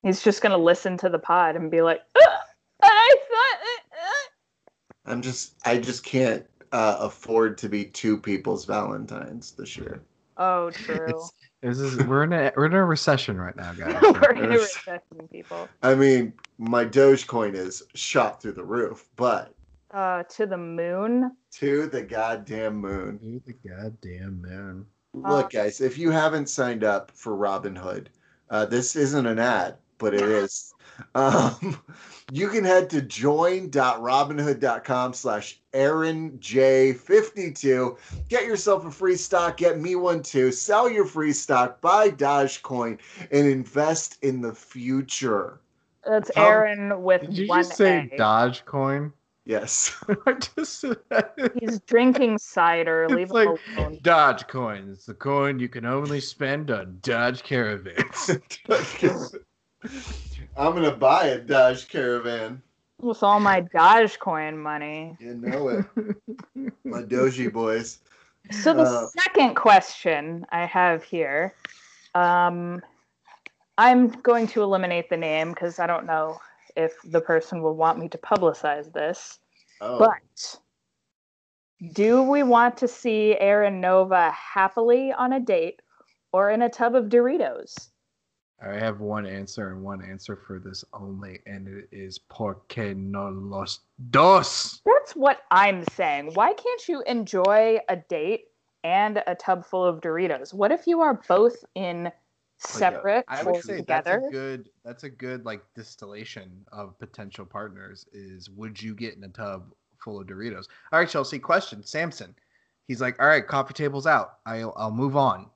He's just going to listen to the pod and be like, "Ah, I thought. uh, uh." I'm just, I just can't uh, afford to be two people's Valentines this year. Oh, true. It's, this is we're in a we're in a recession right now, guys. We're in a recession, people. I mean, my Dogecoin is shot through the roof, but Uh, to the moon. to the goddamn moon. Who the goddamn moon. Look, guys, if you haven't signed up for Robinhood, uh, this isn't an ad, but it is. Um, you can head to join.robinhood.com slash AaronJ52. Get yourself a free stock. Get me one too. Sell your free stock. Buy Dogecoin and invest in the future. That's Tom, Aaron with one. Did you just say A. Dogecoin? Yes. I just. He's drinking cider. Leave It's him like alone. Dogecoin. It's the coin you can only spend on Dodge Caravans. I'm going to buy a Dodge Caravan. With all my Dogecoin money. You know it. My Doji boys. So the Uh, second question I have here, um, I'm going to eliminate the name because I don't know if the person will want me to publicize this. Oh. But do we want to see Aaron Nova happily on a date or in a tub of Doritos? I have one answer and one answer for this only, and it is porque no los dos. That's what I'm saying. Why can't you enjoy a date and a tub full of Doritos? What if you are both in separate I or would say together? that's a good that's a good like distillation of potential partners is would you get in a tub full of Doritos? All right, Chelsea, question. Samson. He's like, all right, coffee table's out. I'll I'll move on.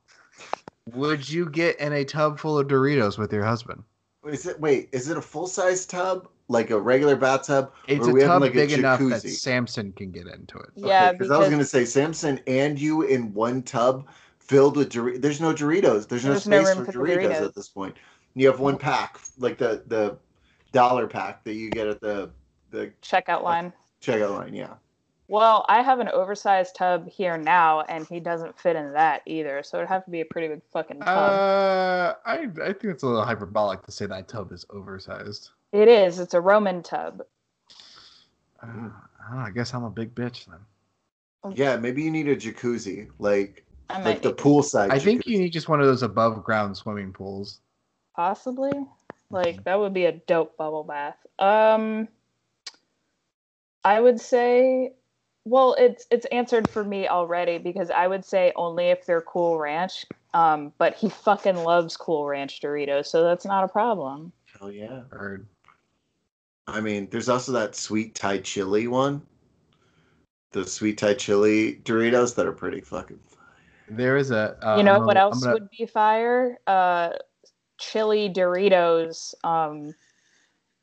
Would you get in a tub full of Doritos with your husband? Is it wait? Is it a full size tub, like a regular bathtub? It's Or a we tub like, a big enough that? Samson can get into it. Yeah, because I was gonna say Samson and you in one tub filled with Doritos. There's no Doritos. There's no There's no space room for for Doritos, Doritos. at this point. You have one pack, like the the dollar pack that you get at the the Checkout line. checkout line. Yeah. Well, I have an oversized tub here now, and he doesn't fit in that either. So it'd have to be a pretty big fucking tub. Uh, I I think it's a little hyperbolic to say that tub is oversized. it is. It's a Roman tub. Uh, I, don't know, I guess I'm a big bitch then. Yeah. Maybe you need a jacuzzi, like like the need- poolside. I think you need just one of those above ground swimming pools. possibly. Like that would be a dope bubble bath. Um, I would say, well, it's it's answered for me already because I would say only if they're Cool Ranch. Um, but he fucking loves Cool Ranch Doritos, so that's not a problem. Hell yeah. Or I mean, there's also that sweet Thai chili one. The sweet Thai chili Doritos that are pretty fucking. there is a. Uh, you know I'm what gonna- I'm else gonna- would be fire? Uh, chili Doritos um,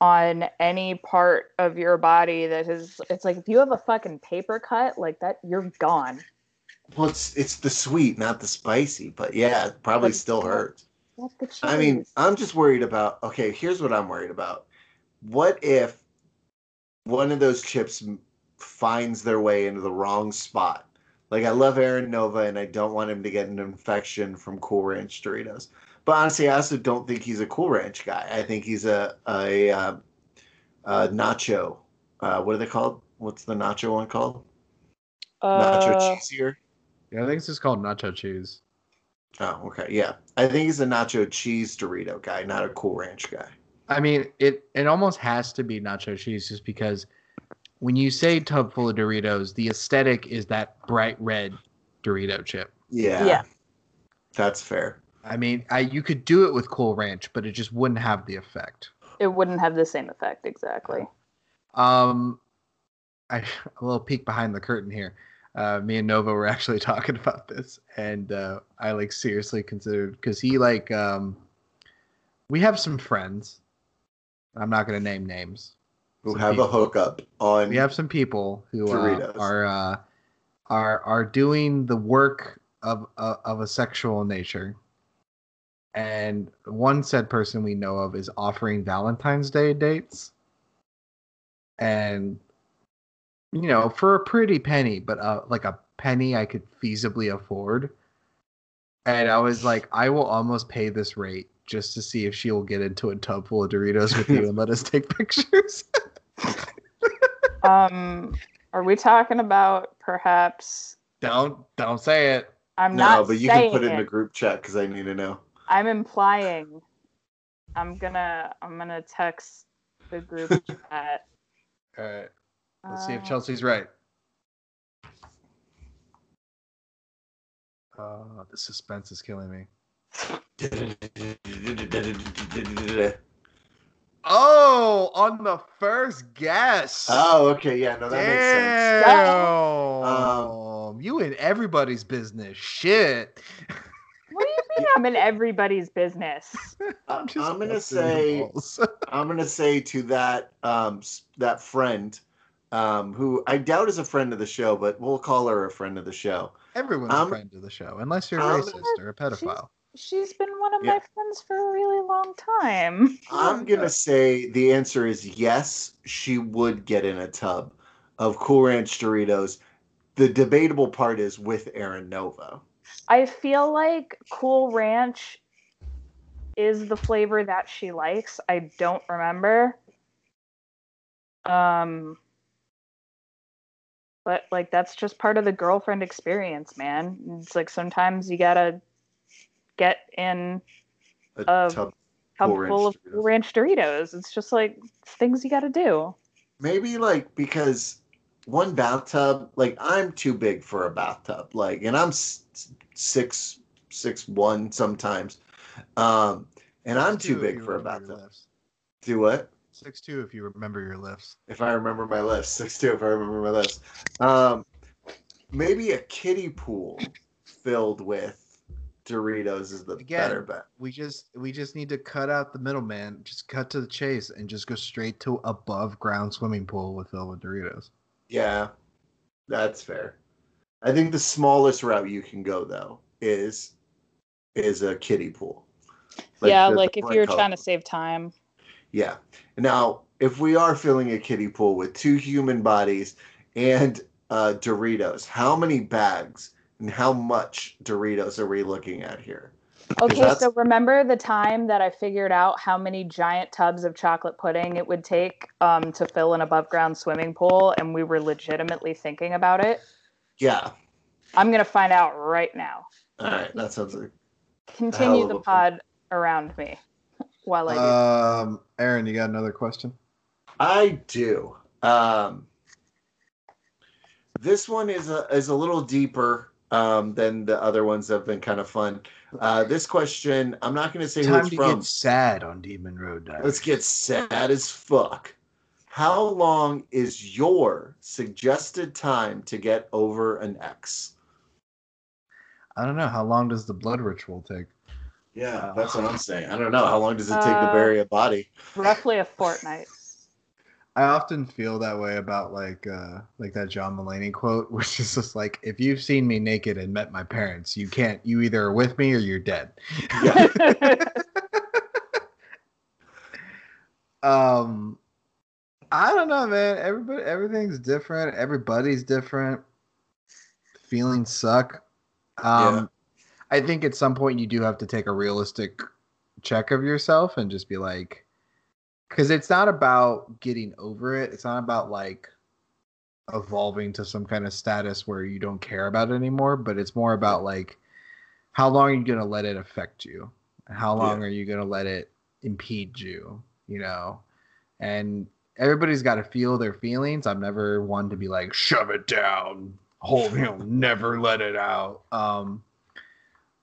on any part of your body that is. It's like if you have a fucking paper cut like that, you're gone. Well, it's it's the sweet, not the spicy, but yeah, it probably But still still. hurts. I mean. I'm just worried about. Okay, here's what I'm worried about. What if one of those chips finds their way into the wrong spot? Like, I love Aaron Nova, and I don't want him to get an infection from Cool Ranch Doritos. But honestly, I also don't think he's a Cool Ranch guy. I think he's a a, uh uh nacho. Uh, what are they called? What's the nacho one called? Nacho Uh, cheesier. Yeah, I think it's just called nacho cheese. Oh, okay, yeah. I think he's a nacho cheese Dorito guy, not a Cool Ranch guy. I mean, it it almost has to be nacho cheese just because when you say tub full of Doritos, the aesthetic is that bright red Dorito chip. Yeah, Yeah. that's fair. I mean, I you could do it with Cool Ranch, but it just wouldn't have the effect. It wouldn't have the same effect exactly. Um, I a little peek behind the curtain here. Uh, me and Nova were actually talking about this, and uh, I like seriously considered because he like um, we have some friends. I'm not gonna name names. Who Some have people. a hookup on? We have some people who uh, are uh, are are doing the work of uh, of a sexual nature, and one said person we know of is offering Valentine's Day dates, and you know for a pretty penny, but uh, like a penny I could feasibly afford. And I was like, I will almost pay this rate just to see if she will get into a tub full of Doritos with you and let us take pictures. Um, are we talking about perhaps? Don't don't say it. I'm no, not No, but you saying can put it in the group chat because I need to know. I'm implying. I'm gonna I'm gonna text the group chat. All right. Let's see if Uh, Chelsea's right. Uh, the suspense is killing me. Oh, on the first guess. Oh, okay, yeah, no, that makes sense. Damn. Um, you in everybody's business. Shit. What do you mean I'm in everybody's business? Just I'm gonna busting say. I'm gonna say to that um that friend, um, who I doubt is a friend of the show, but we'll call her a friend of the show. Everyone's I'm- a friend of the show, unless you're I'm- racist or a pedophile. She's been one of Yeah. my friends for a really long time. I'm gonna say the answer is yes. She would get in a tub of Cool Ranch Doritos. The debatable part is with Aaron Nova. I feel like Cool Ranch is the flavor that she likes. I don't remember. Um but like that's just part of the girlfriend experience, man. It's like sometimes you got to get in A Um, tub. tub full of Doritos. Cool Ranch Doritos. It's just like things you got to do. Maybe like because one bathtub, like I'm too big for a bathtub, like, and I'm six six one sometimes, um, and I'm too big for a bathtub. Do what? Six two, if you remember your lifts. If I remember my list, six two. If I remember my list, um, maybe a kiddie pool filled with Doritos is the Again, better bet. We just we just need to cut out the middleman. Just cut to the chase and just go straight to above ground swimming pool with filled with Doritos. Yeah, that's fair. I think the smallest route you can go though is is a kiddie pool. yeah, the- the like if you're cover. trying to save time. Yeah. Now, if we are filling a kiddie pool with two human bodies and uh, Doritos, how many bags and how much Doritos are we looking at here? Okay, so remember the time that I figured out how many giant tubs of chocolate pudding it would take um, to fill an above ground swimming pool, and we were legitimately thinking about it? Yeah. I'm gonna find out right now. All right. That sounds like Continue the a pod around me while I do. Um, Aaron, you got another question? I do. Um, this one is a is a little deeper um, than the other ones that have been kind of fun. Uh, this question, I'm not going to say who Time it's to from. get sad on Demon Road. Diaries. Let's get sad as fuck. How long is your suggested time to get over an ex? I don't know. How long does the blood ritual take? Yeah, that's what I'm saying. I don't know. How long does it take to Uh, bury a body? Roughly a fortnight. I often feel that way about like uh like that John Mulaney quote, which is just like if you've seen me naked and met my parents, you can't you either are with me or you're dead. Yeah. Um I don't know, man. Everybody everything's different. Everybody's different. Feelings suck. Um Yeah. I think at some point you do have to take a realistic check of yourself and just be like cuz it's not about getting over it. It's not about like evolving to some kind of status where you don't care about it anymore, but it's more about like how long are you gonna let it affect you? How long Yeah. are you gonna let it impede you? You know, and everybody's got to feel their feelings. I'm never one to be like shove it down, hold know, never let it out. Um,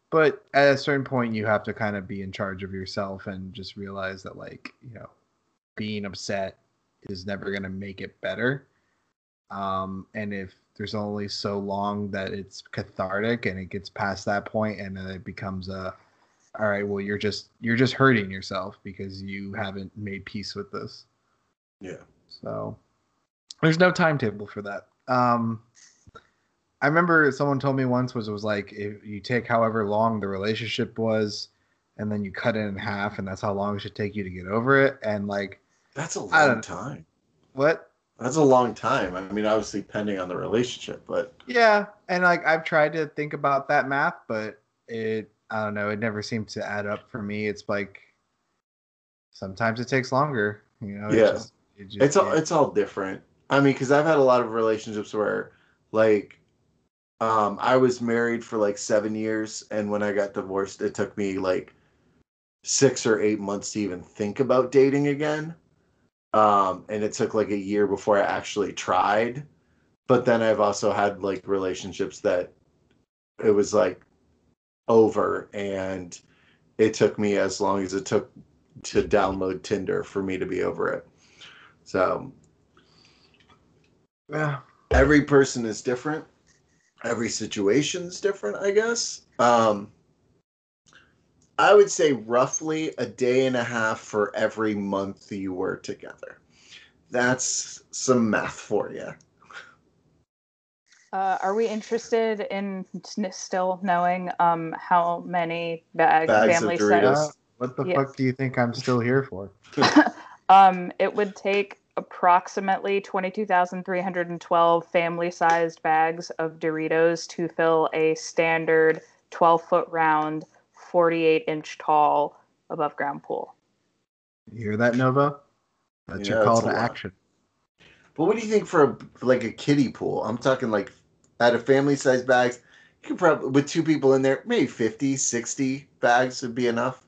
but at a certain point, you have to kind of be in charge of yourself and just realize that like you know, being upset is never gonna make it better. Um, and if there's only so long that it's cathartic and it gets past that point and then it becomes a all right well you're just you're just hurting yourself because you haven't made peace with this Yeah. so there's no timetable for that um i remember someone told me once was it was like if you take however long the relationship was and then you cut it in half and that's how long it should take you to get over it and like That's a long time. what That's a long time. I mean, obviously, depending on the relationship, but Yeah, and like I've tried to think about that math, but it I don't know, it never seemed to add up for me. It's like sometimes it takes longer, you know. Yeah. just- it just- it's all it- it's all different. I mean, because I've had a lot of relationships where, like, um, I was married for like seven years, and when I got divorced, it took me like six or eight months to even think about dating again. Um, and it took like a year before I actually tried. But then I've also had like relationships that it was like over, and it took me as long as it took to download Tinder for me to be over it. So yeah. every person is different. Every situation is different, I guess. Um, I would say roughly a day and a half for every month you were together. That's some math for you. Uh, are we interested in still knowing um, how many bag Bags of Doritos. size? Uh, what the Yes. fuck do you think I'm still here for? Um, it would take approximately 22,312 family sized bags of Doritos to fill a standard 12 foot round, 48 inch tall above ground pool. You hear that, Nova? That's Yeah, your call that's to lot. action. But what do you think for, a, for like a kiddie pool? I'm talking like out of family size bags. You could probably, with two people in there, maybe 50, 60 bags would be enough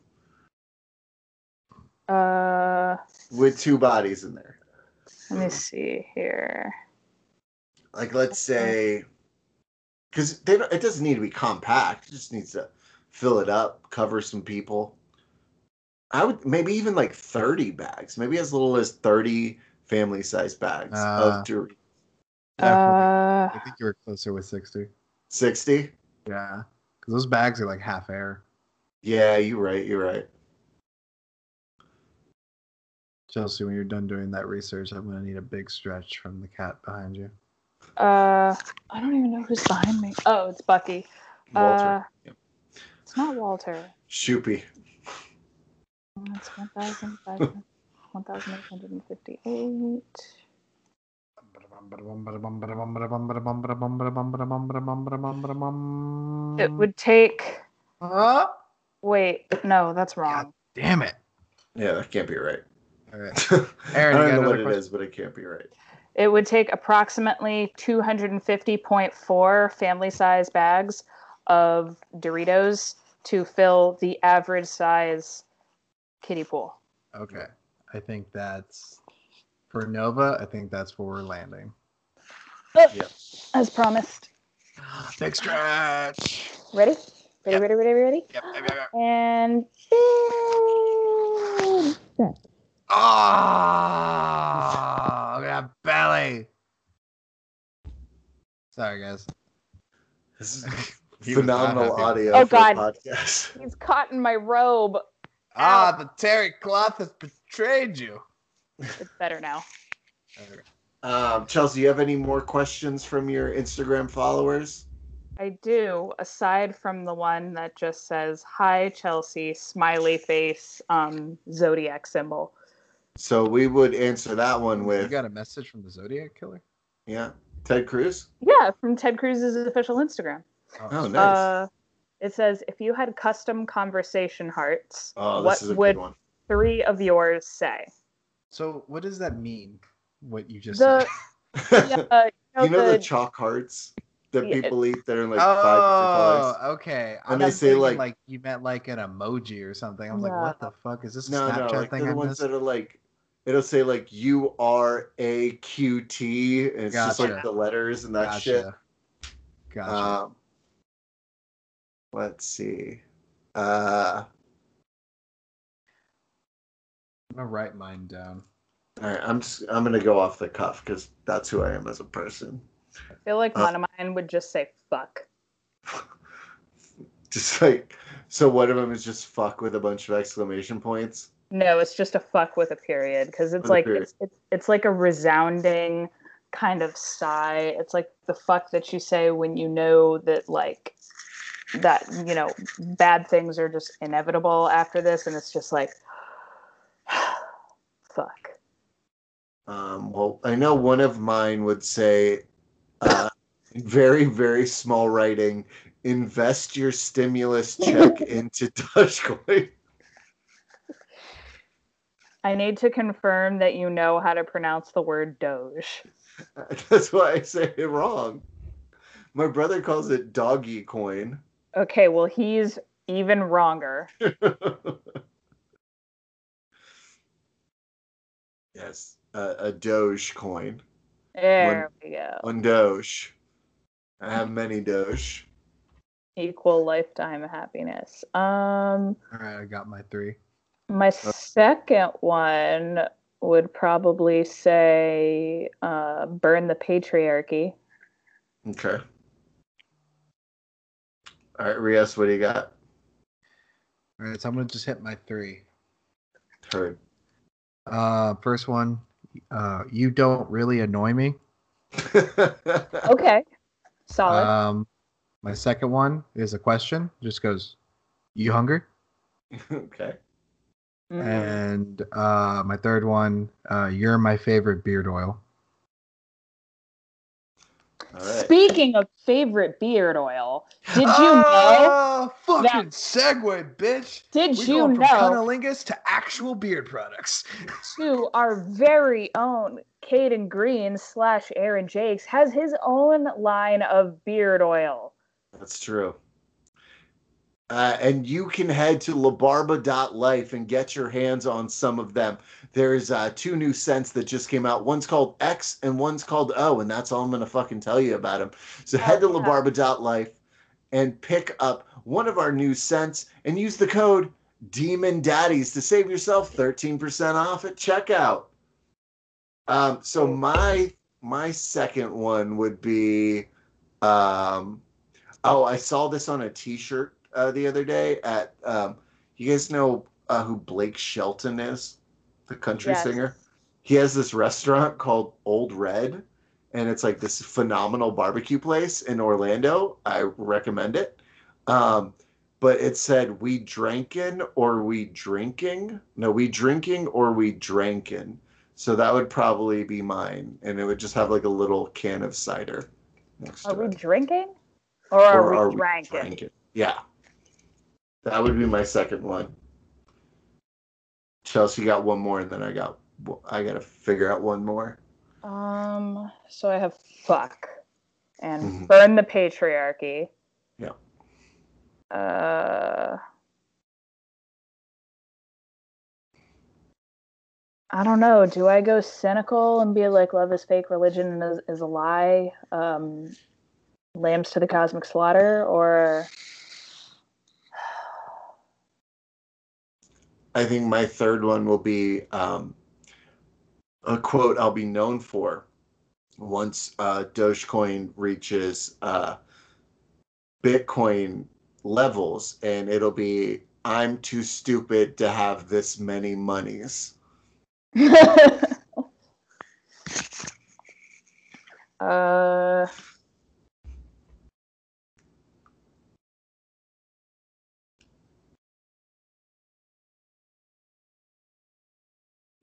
Uh, with two bodies in there. let me see here. like let's say because they don't, it doesn't need to be compact it just needs to fill it up cover some people i would maybe even like 30 bags maybe as little as 30 family size bags Uh, of jewelry Uh, I think you were closer with 60. 60 Yeah. Because those bags are like half air. yeah you're right you're right Chelsea, when you're done doing that research, I'm going to need a big stretch from the cat behind you. uh, I don't even know who's behind me. Oh, it's Bucky. walter Uh, Yep. It's not Walter. shoopy That's 1,000 1,858. It would take. Huh? Wait, no, that's wrong. Damn it. yeah that can't be right All right. i Aaron, you don't got know what another it question? is but it can't be right It would take approximately 250.4 family size bags of Doritos to fill the average size kiddie pool. Okay. I think that's for Nova. I think that's where we're landing. Yep. As promised. Big stretch. Ready? Ready, ready, ready, ready? Yep, yep, yep, yep. And. Oh, look at that belly. Sorry, guys. this is He was not phenomenal audio Oh, for a God. podcast He's caught in my robe. Ah, the terry cloth has betrayed you. It's better now. um, chelsea you have any more questions from your instagram followers I do, aside from the one that just says, Hi, Chelsea, smiley face, um, zodiac symbol. So we would answer that one with. You got a message from the Zodiac Killer? yeah, Ted Cruz. Yeah, from Ted Cruz's official Instagram. Oh, nice. Uh, it says, If you had custom conversation hearts, oh, this what is a would three of yours say? So, what does that mean? What you just The, said? yeah, uh, you know, you know the the, chalk hearts? that Yeah. people eat that are like five different colors. Oh, okay. And I they was say, like- like you meant like an emoji or something. I was like, what the fuck is this? A No, Snapchat no, like thing they're I the ones missed? that are like it'll say like U R A Q T, and it's just like the letters and that shit. Gotcha. Gotcha. Um, let's see. Uh, I'm gonna write mine down. all right, I'm just, I'm gonna go off the cuff because that's who I am as a person. I feel like Uh, one of mine would just say fuck. Just like so, one of them is just fuck with a bunch of exclamation points. No, it's just a fuck with a period because it's With like it's, it's it's like a resounding kind of sigh. It's like the fuck that you say when you know that like that you know bad things are just inevitable after this, and it's just like fuck. Um, well, I know one of mine would say, uh, very very small writing. Invest your stimulus check into Dogecoin. I need to confirm that you know how to pronounce the word Doge. That's why I say it wrong. My brother calls it doggy coin. Okay, well he's even wronger. yes, uh, a Doge coin. There we go. One Doge. I have many Doge. Equal lifetime happiness. Um. All right, I got my three. My second one would probably say uh, burn the patriarchy. Okay. All right, Rios, what do you got? All right, so I'm gonna just hit my three. Heard. Uh, first one, uh, you don't really annoy me. Okay, solid. Um, my second one is a question. Just goes, you hungry? okay. Mm. And uh, my third one, uh, you're my favorite beard oil. All right. Speaking of favorite beard oil, did you know? Oh, fucking segue, bitch. Did We you going from know cunnilingus to actual beard products. to our very own Caden Green slash Aaron Jakes has his own line of beard oil. That's true. Uh, and you can head to labarba.life and get your hands on some of them. There's uh, two new scents that just came out. One's called X and one's called O, and that's all I'm going to fucking tell you about them. So head to Oh, yeah. labarba.life and pick up one of our new scents and use the code Demon Daddies to save yourself 13% off at checkout. Um, so my my second one would be um, Oh, I saw this on a T-shirt uh, the other day. At um, you guys know uh, who Blake Shelton is, the country Yes. singer. He has this restaurant called Old Red, and it's like this phenomenal barbecue place in Orlando. I recommend it. Um, but it said we drankin' or we drinking. No, we drinking or we drankin'. So that would probably be mine, and it would just have like a little can of cider. Next Are to we it. drinking? Or are Or we are drinking? drinking? Yeah. That would be my second one. Chelsea got one more, and then I got I got to figure out one more. Um, so I have fuck and Mhm. burn the patriarchy. Yeah. Uh, I don't know. Do I go cynical and be like, love is fake, religion is, is a lie, um, lambs to the cosmic slaughter, or I think my third one will be um, a quote I'll be known for once uh, Dogecoin reaches uh, Bitcoin levels, and it'll be I'm too stupid to have this many monies. uh,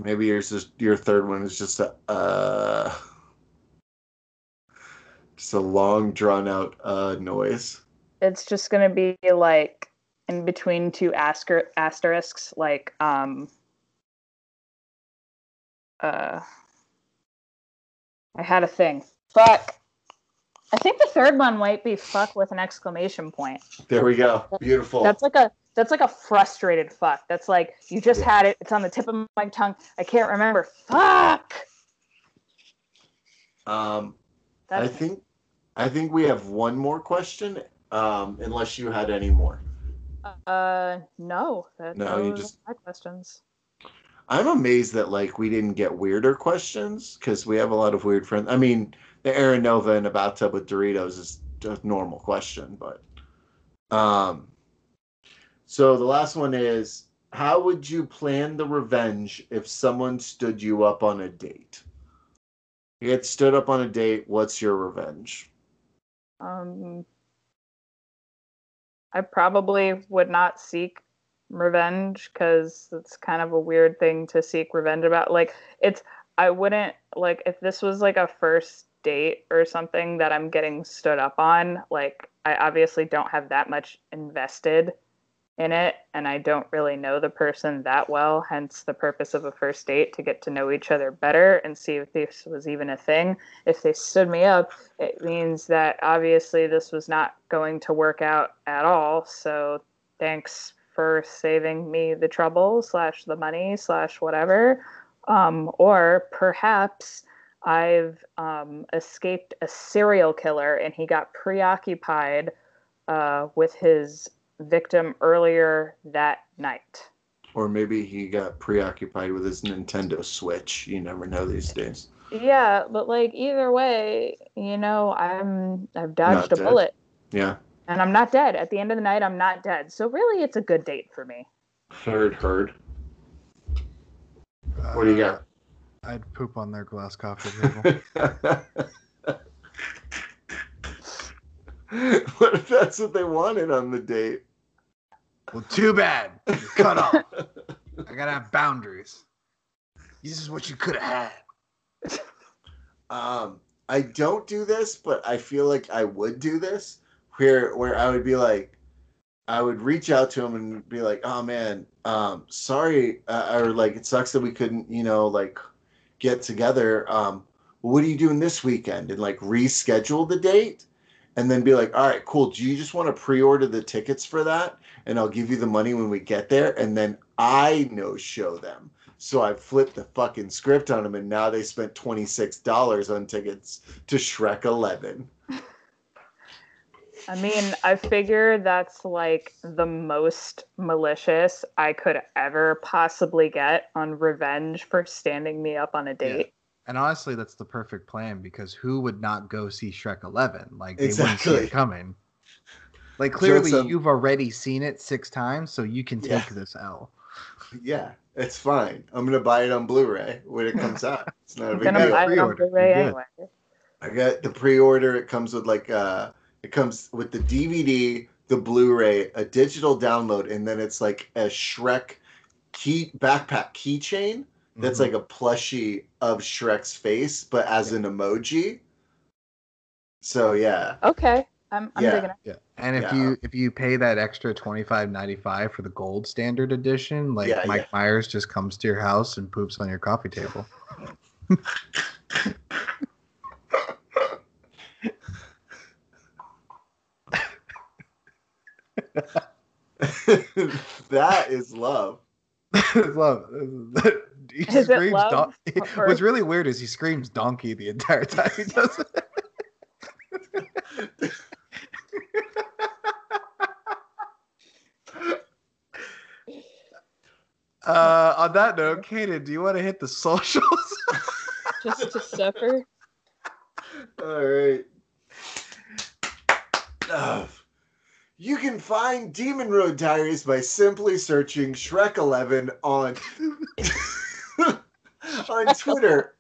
Maybe yours is your third one is just a uh, just a long drawn out uh, noise. it's just gonna be like in between two aster- asterisks, like um, uh, I had a thing. Fuck. I think the third one might be fuck with an exclamation point. There we go. Beautiful. That's like a that's like a frustrated fuck. That's like you just Yeah. had it. It's on the tip of my tongue. I can't remember. Fuck. um, I think I think we have one more question. Um, unless you had any more. uh no. That, No, you just- my questions. I'm amazed that like we didn't get weirder questions because we have a lot of weird friends. I mean, the Aaron Nova in a bathtub with Doritos is a normal question, but um. So the last one is: How would you plan the revenge if someone stood you up on a date? You get stood up on a date. What's your revenge? Um, I probably would not seek revenge because it's kind of a weird thing to seek revenge about. Like, it's, I wouldn't, like, if this was like a first date or something that I'm getting stood up on, like, I obviously don't have that much invested in it and I don't really know the person that well, hence the purpose of a first date to get to know each other better and see if this was even a thing. If they stood me up, it means that obviously this was not going to work out at all. So thanks for saving me the trouble slash the money slash whatever. Um, or perhaps I've um, escaped a serial killer and he got preoccupied uh, with his victim earlier that night. Or maybe he got preoccupied with his Nintendo Switch. You never know these days. Yeah, but like either way, you know, I'm I've dodged Not a dead. bullet. Yeah, and I'm not dead. At the end of the night, I'm not dead. So really, it's a good date for me. heard, heard. What do you got? Uh, I'd poop on their glass coffee table. what if that's what they wanted on the date? Well, too bad. You're cut off. I gotta have boundaries. This is what you could have had. Um, I don't do this, but I feel like I would do this. Where where I would be like, I would reach out to him and be like, "Oh man, um, sorry," uh, or like, "It sucks that we couldn't, you know, like get together. Um, what are you doing this weekend?" And like reschedule the date, and then be like, "All right, cool. Do you just want to pre-order the tickets for that, and I'll give you the money when we get there, and then I no show them." So I flipped the fucking script on them, and now they spent twenty six dollars on tickets to Shrek Eleven. I mean, I figure that's like the most malicious I could ever possibly get on revenge for standing me up on a date. And honestly, that's the perfect plan because who would not go see Shrek 11? Like, they wouldn't see Exactly. it coming. Like, clearly, Jokes on- you've already seen it six times, so you can take Yeah. this L. Yeah, it's fine. I'm gonna buy it on Blu-ray when it comes out. It's not a I'm big deal. buy it on. Blu-ray You're anyway. I got the pre-order. It comes with like uh, it comes with the DVD, the Blu-ray, a digital download, and then it's like a Shrek key backpack keychain that's Mhm. like a plushie of Shrek's face, but as an emoji. So yeah, Okay, I'm, I'm Yeah. digging it. Yeah. And if Yeah. you if you pay that extra twenty five ninety five for the gold standard edition, like Yeah, Mike Myers just comes to your house and poops on your coffee table. that is love. love. He Is screams love don- or- What's really weird is he screams donkey the entire time he does it. Uh, on that note, Kaden, do you want to hit the socials? Just to suffer. All right. You can find Demon Road Diaries by simply searching Shrek 11 on on Twitter.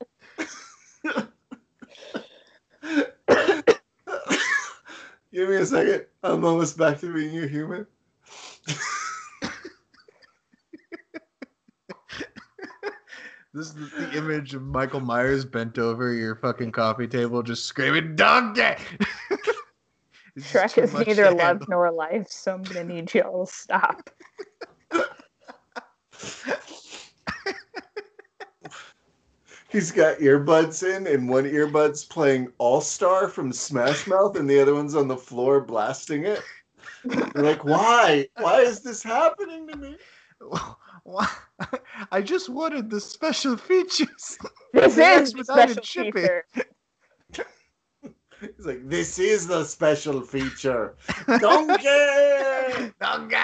Give me a second. I'm almost back to being a human. This is the image of Michael Myers bent over your fucking coffee table, just screaming "Donkey!" It's just Shrek is neither love nor life, so I'm gonna need y'all to stop. He's got earbuds in, and one earbud's playing All Star from Smash Mouth, and the other one's on the floor blasting it. You're like, why? Why is this happening to me? Why? I just wanted the special features. This The is the special feature. He's like, this is the special feature. Donkey! Donkey!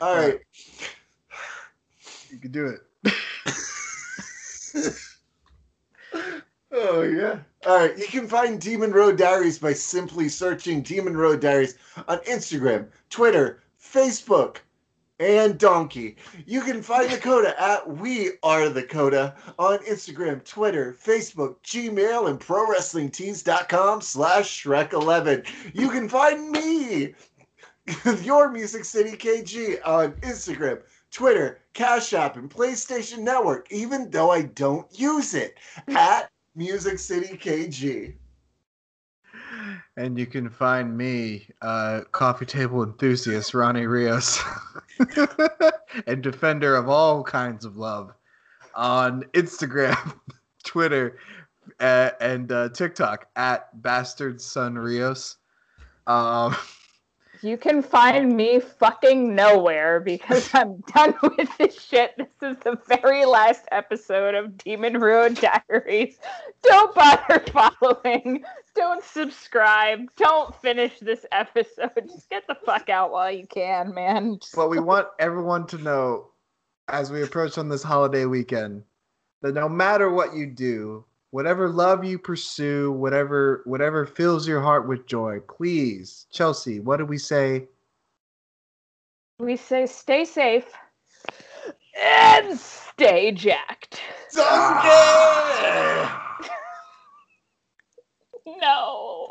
All right. you can do it. Oh yeah. All right. You can find Demon Road Diaries by simply searching Demon Road Diaries on Instagram, Twitter, Facebook, and Donkey. You can find the Coda at We Are the Coda on Instagram, Twitter, Facebook, Gmail, and ProWrestlingTees.com slash Shrek11. You can find me, your Music City KG, on Instagram, Twitter, Cash App, and PlayStation Network, even though I don't use it, at Music City KG. And you can find me, uh, coffee table enthusiast Ronnie Rios, and defender of all kinds of love on Instagram, Twitter, uh, and uh, TikTok at bastard son Rios. Um, You can find me fucking nowhere because I'm done with this shit. This is the very last episode of Demon Road Diaries. Don't bother following. Don't subscribe. Don't finish this episode. Just get the fuck out while you can, man. Just- but we want everyone to know, as we approach on this holiday weekend, that no matter what you do, whatever love you pursue, whatever whatever fills your heart with joy. Please, Chelsea, what do we say? We say stay safe and stay jacked. no.